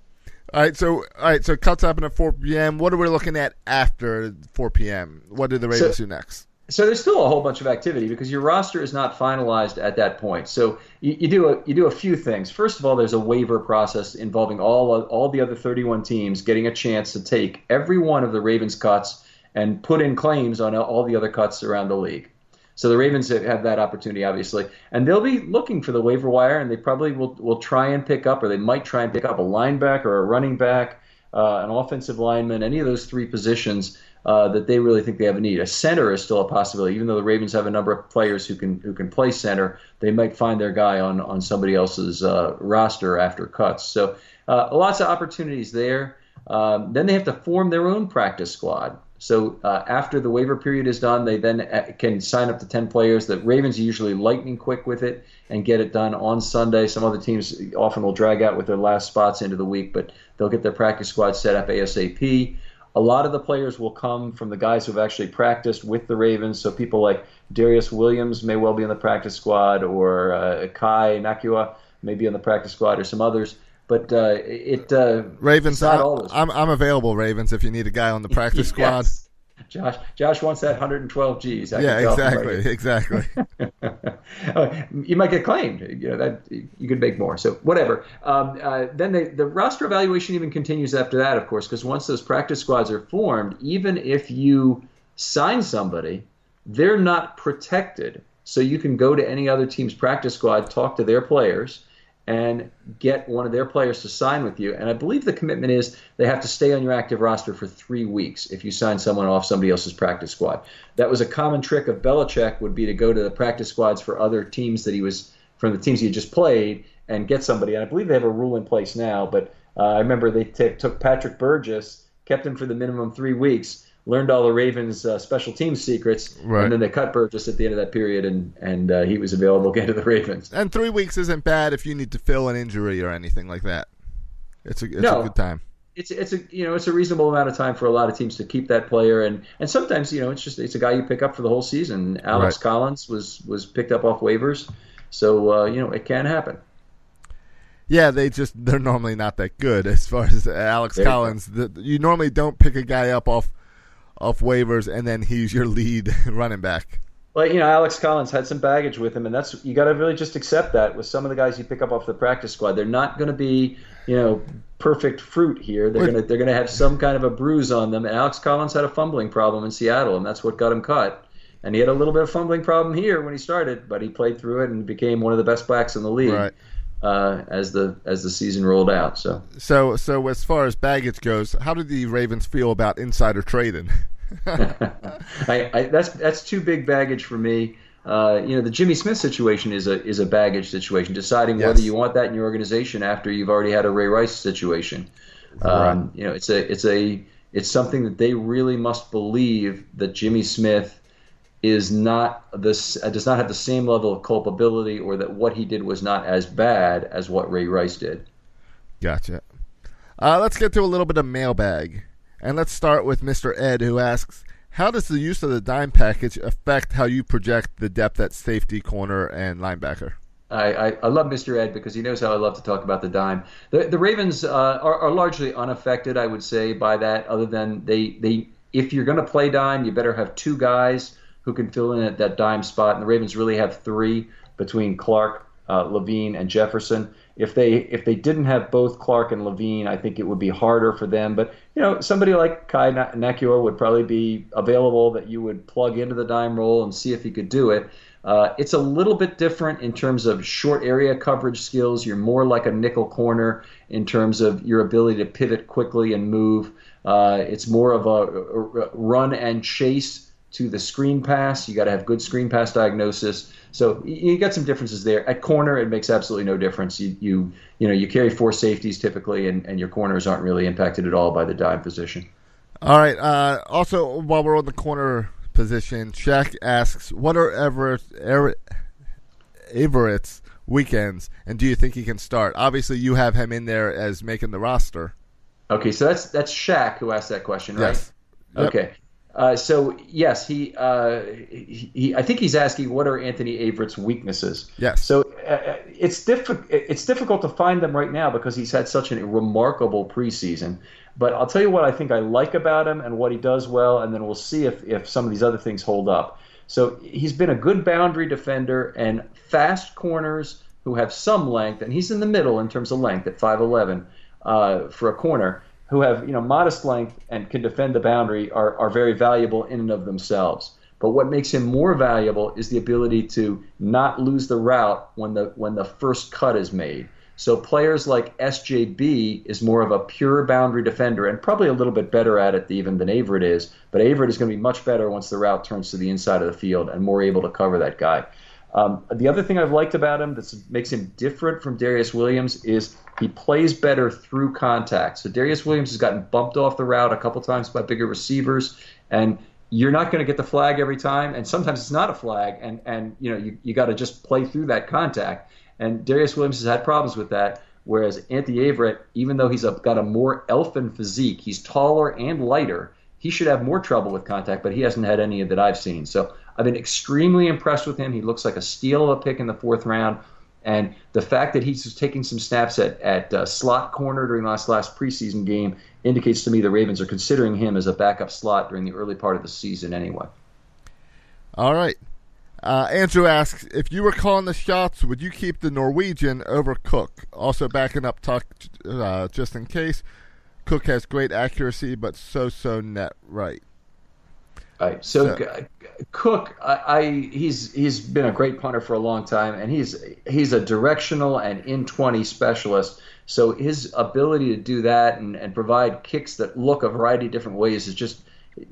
all right, so all right, so cuts happen at 4 p.m. What are we looking at after 4 p.m.? What do the Ravens so, do next? So there's still a whole bunch of activity because your roster is not finalized at that point. So you, you, do a you do a few things. First of all, there's a waiver process involving all all the other 31 teams getting a chance to take every one of the Ravens cuts and put in claims on all the other cuts around the league. So the Ravens have that opportunity, obviously, and they'll be looking for the waiver wire, and they probably will will try and pick up, or they might try and pick up a linebacker or a running back, uh, an offensive lineman, any of those three positions uh, that they really think they have a need. A center is still a possibility, even though the Ravens have a number of players who can who can play center. They might find their guy on on somebody else's uh, roster after cuts. So uh, lots of opportunities there. Um, then they have to form their own practice squad. So uh, after the waiver period is done, they then uh, can sign up to 10 players. The Ravens are usually lightning quick with it and get it done on Sunday. Some other teams often will drag out with their last spots into the week, but they'll get their practice squad set up ASAP. A lot of the players will come from the guys who've actually practiced with the Ravens. So people like Darius Williams may well be in the practice squad, or uh, Kai may be on the practice squad or some others. But uh, it uh, Ravens. not I, all those. I'm I'm available, Ravens. If you need a guy on the practice squad. Josh, Josh wants that 112 G's. I Yeah, can tell from exactly, exactly. Uh, you might get claimed. You know that you could make more. So whatever. Um, uh, then they, the roster evaluation even continues after that, of course, because once those practice squads are formed, even if you sign somebody, they're not protected. So you can go to any other team's practice squad, talk to their players, and get one of their players to sign with you. And I believe the commitment is they have to stay on your active roster for three weeks if you sign someone off somebody else's practice squad. That was a common trick of Belichick would be to go to the practice squads for other teams that he was from the teams he had just played and get somebody. And I believe they have a rule in place now, but uh, I remember they t- took Patrick Burgess, kept him for the minimum three weeks. Learned all the Ravens' uh, special team secrets, Right. and then they cut Burgess at the end of that period, and and uh, he was available again to the Ravens. and three weeks isn't bad if you need to fill an injury or anything like that. It's a it's No. a good time. it's it's a you know it's a reasonable amount of time for a lot of teams to keep that player and and sometimes you know it's just it's a guy you pick up for the whole season. Alex Right. Collins was was picked up off waivers, so uh, you know it can happen. Yeah, they just they're normally not that good as far as Alex There you. Collins. The, you normally don't pick a guy up off off waivers and then he's your lead running back. Well, you know Alex Collins had some baggage with him, and that's you got to really just accept that with some of the guys you pick up off the practice squad. They're not going to be you know perfect fruit here. They're gonna they're gonna have some kind of a bruise on them. And Alex Collins had a fumbling problem in Seattle, and that's what got him cut. And he had a little bit of fumbling problem here when he started, but he played through it and became one of the best backs in the league. Right. Uh, as the as the season rolled out. So So so as far as baggage goes, how did the Ravens feel about insider trading? I, I, that's that's too big baggage for me. Uh, you know, the Jimmy Smith situation is a is a baggage situation. Deciding Yes. whether you want that in your organization after you've already had a Ray Rice situation. Um, you know, it's a it's a it's something that they really must believe that Jimmy Smith is not this uh, does not have the same level of culpability, or that what he did was not as bad as what Ray Rice did. Gotcha. Uh, let's get to a little bit of mailbag. And let's start with Mr. Ed, who asks How does the use of the dime package affect how you project the depth at safety, corner, and linebacker? I, I, I love Mr. Ed because he knows how I love to talk about the dime. The, the Ravens uh, are, are largely unaffected, I would say, by that. Other than they, they if you're going to play dime, you better have two guys who can fill in at that dime spot. And the Ravens really have three between Clark, uh, Levine, and Jefferson. If they if they didn't have both Clark and Levine, I think it would be harder for them. But you know, somebody like Kai Na- Nacua would probably be available that you would plug into the dime role and see if he could do it. Uh, it's a little bit different in terms of short area coverage skills. You're more like a nickel corner in terms of your ability to pivot quickly and move. Uh, it's more of a- a run and chase to the screen pass. You got to have good screen pass diagnosis. So you got some differences there. At corner, it makes absolutely no difference. You you you know you carry four safeties typically, and, and your corners aren't really impacted at all by the dime position. All right. Uh, also, while we're on the corner position, Shaq asks, "What are Everett, Everett, Everett's weekends, and do you think he can start?" Obviously, you have him in there as making the roster. Okay, so that's that's Shaq who asked that question, right? Yes. Yep. Okay. Uh, so yes, he, uh, he, he I think he's asking what are Anthony Averett's weaknesses. Yes. So uh, it's difficult. It's difficult to find them right now because he's had such a remarkable preseason. But I'll tell you what I think I like about him and what he does well, and then we'll see if if some of these other things hold up. So he's been a good boundary defender and fast corners who have some length, and he's in the middle in terms of length at 5'11 uh, for a corner, who have you know modest length and can defend the boundary are, are very valuable in and of themselves. But what makes him more valuable is the ability to not lose the route when the when the first cut is made. So players like SJB is more of a pure boundary defender and probably a little bit better at it even than Averett is. But Averett is going to be much better once the route turns to the inside of the field and more able to cover that guy. Um, the other thing I've liked about him that makes him different from Darius Williams is he plays better through contact. So Darius Williams has gotten bumped off the route a couple times by bigger receivers, and you're not going to get the flag every time, and sometimes it's not a flag, and and you know you, you got to just play through that contact. And Darius Williams has had problems with that. Whereas Anthony Averett, even though he's a, got a more elfin physique, he's taller and lighter. He should have more trouble with contact, but he hasn't had any that I've seen. So I've been extremely impressed with him. He looks like a steal of a pick in the fourth round. And the fact that he's taking some snaps at, at uh, slot corner during last last preseason game indicates to me the Ravens are considering him as a backup slot during the early part of the season anyway. All right. Uh, Andrew asks if you were calling the shots, would you keep the Norwegian over Cook? Also backing up Tuck uh, just in case. Cook has great accuracy, but so-so net right. Right. So, so. Cook, I, I, he's he's been a great punter for a long time, and he's he's a directional and in twenty specialist. So his ability to do that and, and provide kicks that look a variety of different ways is just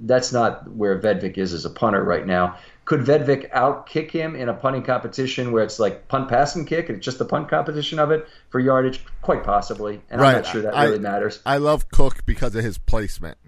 that's not where Vedvik is as a punter right now. Could Vedvik out kick him in a punting competition where it's like punt, pass, and kick, and it's just the punt competition of it for yardage? Quite possibly, and right. I'm not sure that really matters. I love Cook because of his placement.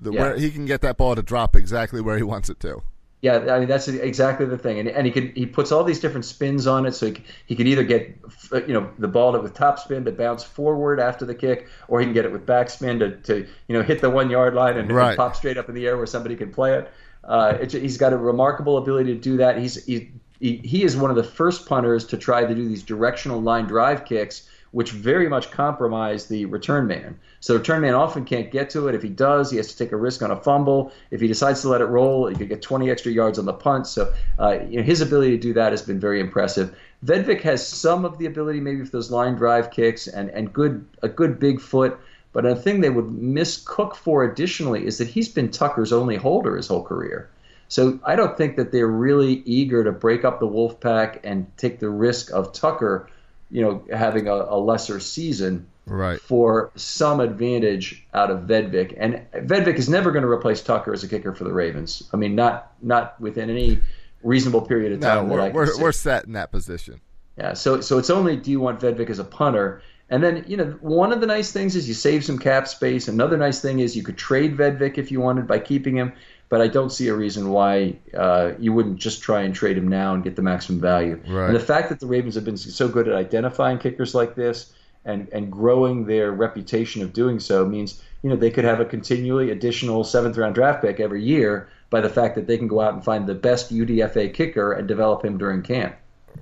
The, yeah. where he can get that ball to drop exactly where he wants it to. Yeah, I mean that's exactly the thing, and and he can he puts all these different spins on it, so he can, he can either get you know the ball with top spin to bounce forward after the kick, or he can get it with backspin to, to you know hit the one yard line and, right. and pop straight up in the air where somebody can play it. Uh, it, he's got a remarkable ability to do that. He's he, he, he is one of the first punters to try to do these directional line drive kicks which very much compromise the return man. So the return man often can't get to it. If he does, he has to take a risk on a fumble. If he decides to let it roll, he could get 20 extra yards on the punt. So uh, you know, his ability to do that has been very impressive. Vedvik has some of the ability, maybe for those line drive kicks and, and good a good big foot. But a thing they would miss Cook for additionally is that he's been Tucker's only holder his whole career. So I don't think that they're really eager to break up the wolf pack and take the risk of Tucker you know, having a, a lesser season right. for some advantage out of Vedvik. And Vedvik is never going to replace Tucker as a kicker for the Ravens. I mean, not not within any reasonable period of time. No, we're, we're, we're, set in that position. Yeah, so so it's only do you want Vedvik as a punter? And then, you know, one of the nice things is you save some cap space. Another nice thing is you could trade Vedvik if you wanted by keeping him but I don't see a reason why uh, you wouldn't just try and trade him now and get the maximum value. Right. And the fact that the Ravens have been so good at identifying kickers like this and, and growing their reputation of doing so means you know they could have a continually additional seventh round draft pick every year by the fact that they can go out and find the best UDFA kicker and develop him during camp.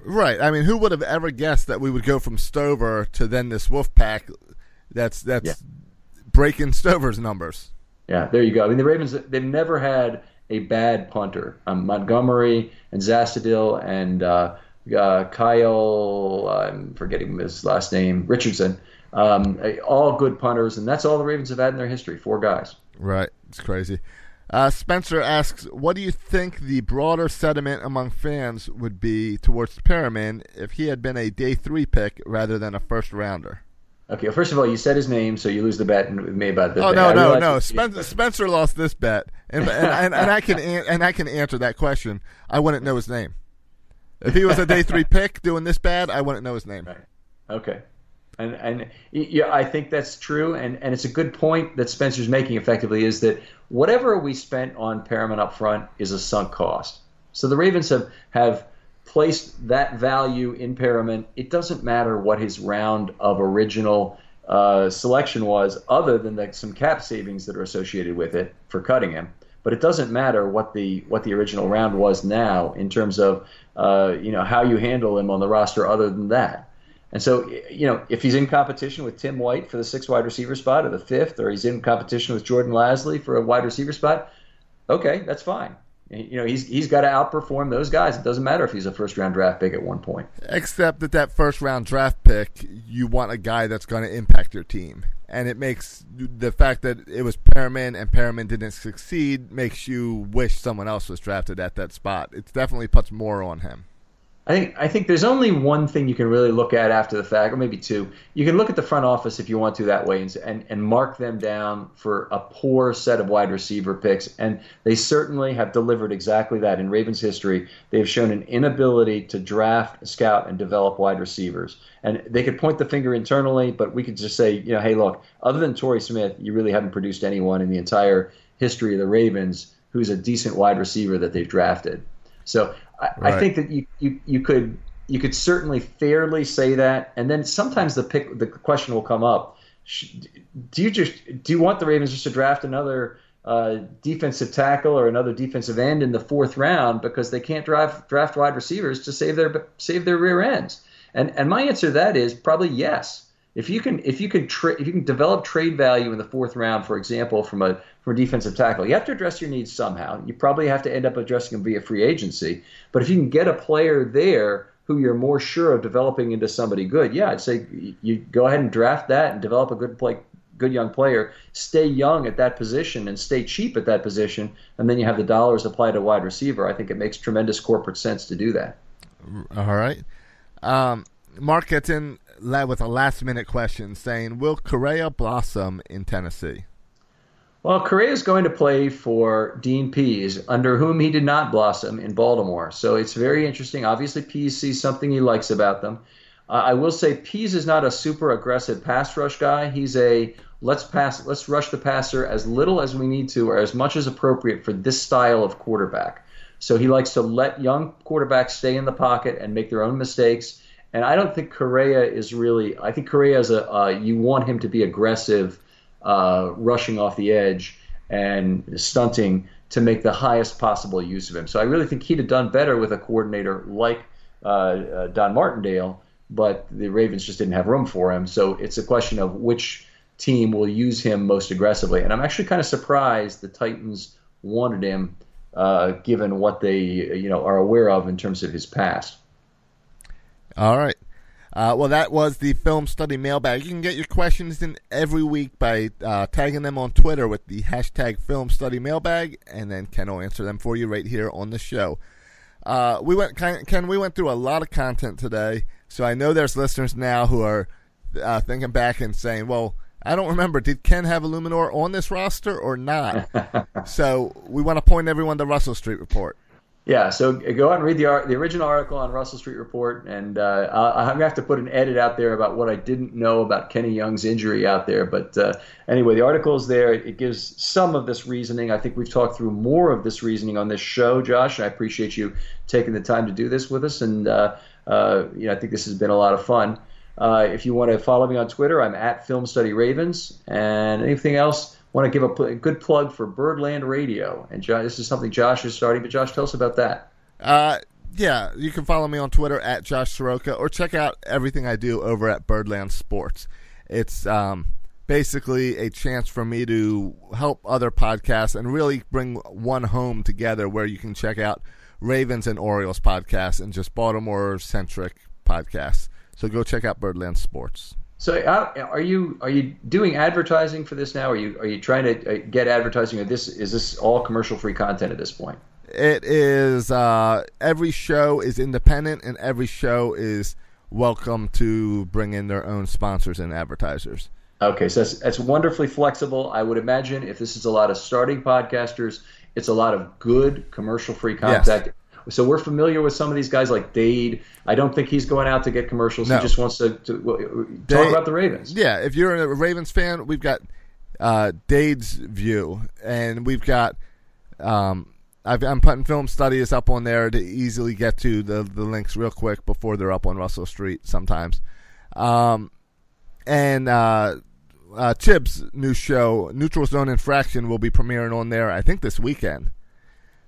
Right. I mean, who would have ever guessed that we would go from Stover to then this Wolf Pack that's that's yeah. breaking Stover's numbers. Yeah, there you go. I mean, the Ravens they've never had a bad punter. Um, Montgomery and Zastudil and uh, uh, Kyle, I'm forgetting his last name, Richardson. Um, all good punters, and that's all the Ravens have had in their history. Four guys. Right. It's crazy. Uh, Spencer asks, "What do you think the broader sentiment among fans would be towards Perriman if he had been a day three pick rather than a first rounder?" Okay, well, first of all, you said his name, so you lose the bet with me about this. Oh no, no, no! Spencer, Spencer lost this bet, and and, and, and I can and I can answer that question. I wouldn't know his name if he was a day three pick doing this bad. I wouldn't know his name. Right. Okay, and and yeah, I think that's true, and and it's a good point that Spencer's making. Effectively, is that whatever we spent on Perriman up front is a sunk cost. So the Ravens have have placed that value in Perriman, it doesn't matter what his round of original uh, selection was, other than the, some cap savings that are associated with it for cutting him. But it doesn't matter what the what the original round was now in terms of uh, you know how you handle him on the roster. Other than that, and so you know if he's in competition with Tim White for the sixth wide receiver spot or the fifth, or he's in competition with Jordan Lasley for a wide receiver spot, okay, that's fine. You know, he's he's got to outperform those guys. It doesn't matter if he's a first round draft pick at one point. Except that that first round draft pick, you want a guy that's going to impact your team, and it makes the fact that it was Perriman and Perriman didn't succeed makes you wish someone else was drafted at that spot. It definitely puts more on him. I think I think there's only one thing you can really look at after the fact, or maybe two. You can look at the front office if you want to that way, and and, and mark them down for a poor set of wide receiver picks, and they certainly have delivered exactly that in Ravens history. They've shown an inability to draft, scout, and develop wide receivers, and they could point the finger internally, but we could just say, you know, hey, look, other than Torrey Smith, you really haven't produced anyone in the entire history of the Ravens who's a decent wide receiver that they've drafted. So I, right. I think that you, you you could you could certainly fairly say that, and then sometimes the pick the question will come up: Do you just do you want the Ravens just to draft another uh, defensive tackle or another defensive end in the fourth round because they can't draft draft wide receivers to save their save their rear ends? And and my answer to that is probably yes. If you can if you can tra- if you can develop trade value in the fourth round, for example, from a from a defensive tackle, you have to address your needs somehow. You probably have to end up addressing them via free agency. But if you can get a player there who you're more sure of developing into somebody good, yeah, I'd say you go ahead and draft that and develop a good play, good young player. Stay young at that position and stay cheap at that position, and then you have the dollars applied to wide receiver. I think it makes tremendous corporate sense to do that. All right. Um, Mark gets in with a last minute question saying, Will Correa blossom in Tennessee? Well, Correa is going to play for Dean Pees, under whom he did not blossom in Baltimore. So it's very interesting. Obviously, Pees sees something he likes about them. Uh, I will say Pees is not a super aggressive pass rush guy. He's a let's pass, let's rush the passer as little as we need to, or as much as appropriate for this style of quarterback. So he likes to let young quarterbacks stay in the pocket and make their own mistakes. And I don't think Correa is really. I think Correa is a. Uh, you want him to be aggressive, uh, rushing off the edge and stunting to make the highest possible use of him. So I really think he'd have done better with a coordinator like uh, uh Don Martindale, but the Ravens just didn't have room for him. So it's a question of which team will use him most aggressively. And I'm actually kind of surprised the Titans wanted him, uh, given what they you know are aware of in terms of his past. All right. Uh, well, that was the film study mailbag. You can get your questions in every week by uh, tagging them on Twitter with the hashtag film study mailbag, and then Ken will answer them for you right here on the show. Uh, we went, Ken, we went through a lot of content today, so I know there's listeners now who are uh, thinking back and saying, well, I don't remember. Did Ken have Eluemunor on this roster or not? so we want to point everyone to Russell Street Report. Yeah, so go out and read the the original article on Russell Street Report, and uh, I'm gonna have to put an edit out there about what I didn't know about Kenny Young's injury out there. But uh, anyway, the article is there. It gives some of this reasoning. I think we've talked through more of this reasoning on this show, Josh. I appreciate you taking the time to do this with us, and uh, uh you know I think this has been a lot of fun. Uh, if you want to follow me on Twitter, I'm at Film Study Ravens, and anything else want to give a, a, good plug for Birdland Radio. And Josh, this is something Josh is starting. But Josh, tell us about that. Uh, yeah, you can follow me on Twitter at Josh Soroka or check out everything I do over at Birdland Sports. It's um, basically a chance for me to help other podcasts and really bring one home together where you can check out Ravens and Orioles podcasts and just Baltimore centric podcasts. So go check out Birdland Sports. So uh, are you are you doing advertising for this now? Are you are you trying to uh, get advertising? Or this is this all commercial free content at this point? It is. Uh, every show is independent, and every show is welcome to bring in their own sponsors and advertisers. Okay, so that's, that's wonderfully flexible. I would imagine if this is a lot of starting podcasters, it's a lot of good commercial free content. Yes so we're familiar with some of these guys like Dade. I don't think he's going out to get commercials. No. He just wants to, to well, talk Dade, about the Ravens. Yeah, if you're a Ravens fan, we've got uh, Dade's view, and we've got. Um, i am putting film studies up on there to easily get to the the links real quick before they're up on Russell Street sometimes. Um, and uh, uh, Chib's new show, Neutral Zone Infraction, will be premiering on there. I think this weekend.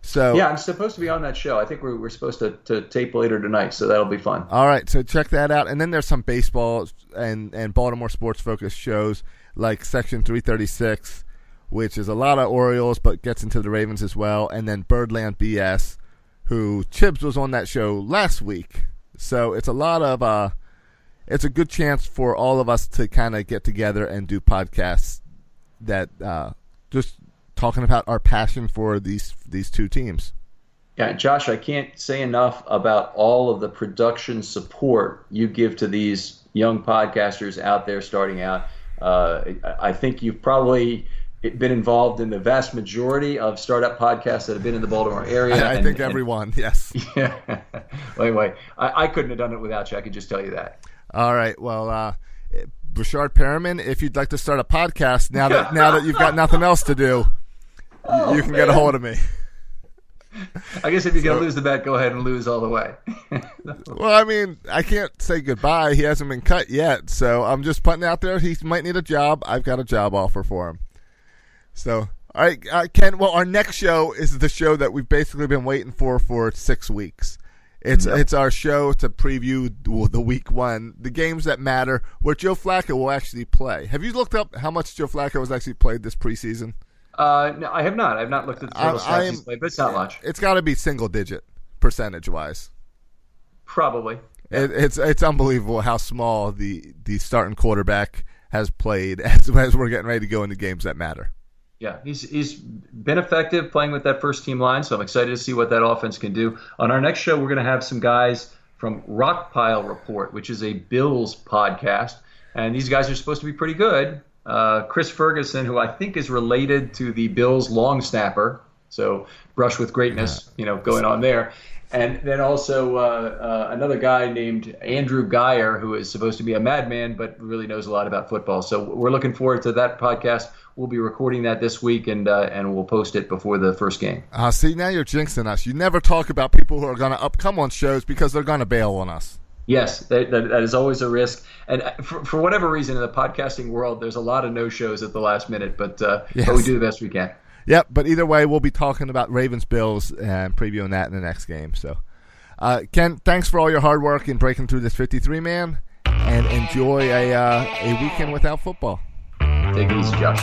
So yeah, I'm supposed to be on that show. I think we're, we're supposed to, to tape later tonight, so that'll be fun. All right, so check that out. And then there's some baseball and and Baltimore sports focused shows like Section 336, which is a lot of Orioles but gets into the Ravens as well, and then Birdland BS, who Chibs was on that show last week. So it's a lot of uh, it's a good chance for all of us to kind of get together and do podcasts that uh, just talking about our passion for these these two teams. Yeah, Josh, I can't say enough about all of the production support you give to these young podcasters out there starting out. Uh, I think you've probably been involved in the vast majority of startup podcasts that have been in the Baltimore area. I, and, think everyone, and, yes. Yeah. well, anyway, I, I, couldn't have done it without you. I can just tell you that. All right. Well, uh, Breshad Perriman, if you'd like to start a podcast now that now that you've got nothing else to do, oh, you can man. get a hold of me. I guess if you're so, gonna lose the bet, go ahead and lose all the way. well, I mean, I can't say goodbye. He hasn't been cut yet, so I'm just putting out there. He might need a job. I've got a job offer for him. So, all right, uh, Ken. Well, our next show is the show that we've basically been waiting for for six weeks. It's it's our show to preview the week one, the games that matter, where Joe Flacco will actually play. Have you looked up how much Joe Flacco has actually played this preseason? Uh, no, I have not. I have not looked at the total I- stats he's played, but it's not much. It's got to be single digit percentage wise. Probably. It, it's it's unbelievable how small the the starting quarterback has played as, as we're getting ready to go into games that matter. Yeah, he's he's been effective playing with that first team line, so I'm excited to see what that offense can do. On our next show, we're going to have some guys from Rockpile Report, which is a Bills podcast, and these guys are supposed to be pretty good. Uh, Chris Ferguson, who I think is related to the Bills long snapper, so brush with greatness, you know, going on there. And then also uh, uh, another guy named Andrew Geyer, who is supposed to be a madman, but really knows a lot about football. So we're looking forward to that podcast. We'll be recording that this week, and uh, and we'll post it before the first game. Uh, see, now you're jinxing us. You never talk about people who are going to up come on shows because they're going to bail on us. Yes, that, that, that is always a risk. And uh, for, for whatever reason, in the podcasting world, there's a lot of no shows at the last minute, but uh, Yes. but we do the best we can. Yep, but either way, we'll be talking about Ravens Bills and previewing that in the next game. So, uh, Ken, thanks for all your hard work in breaking through this 53 man, and enjoy a uh, a weekend without football. Take it easy, Josh.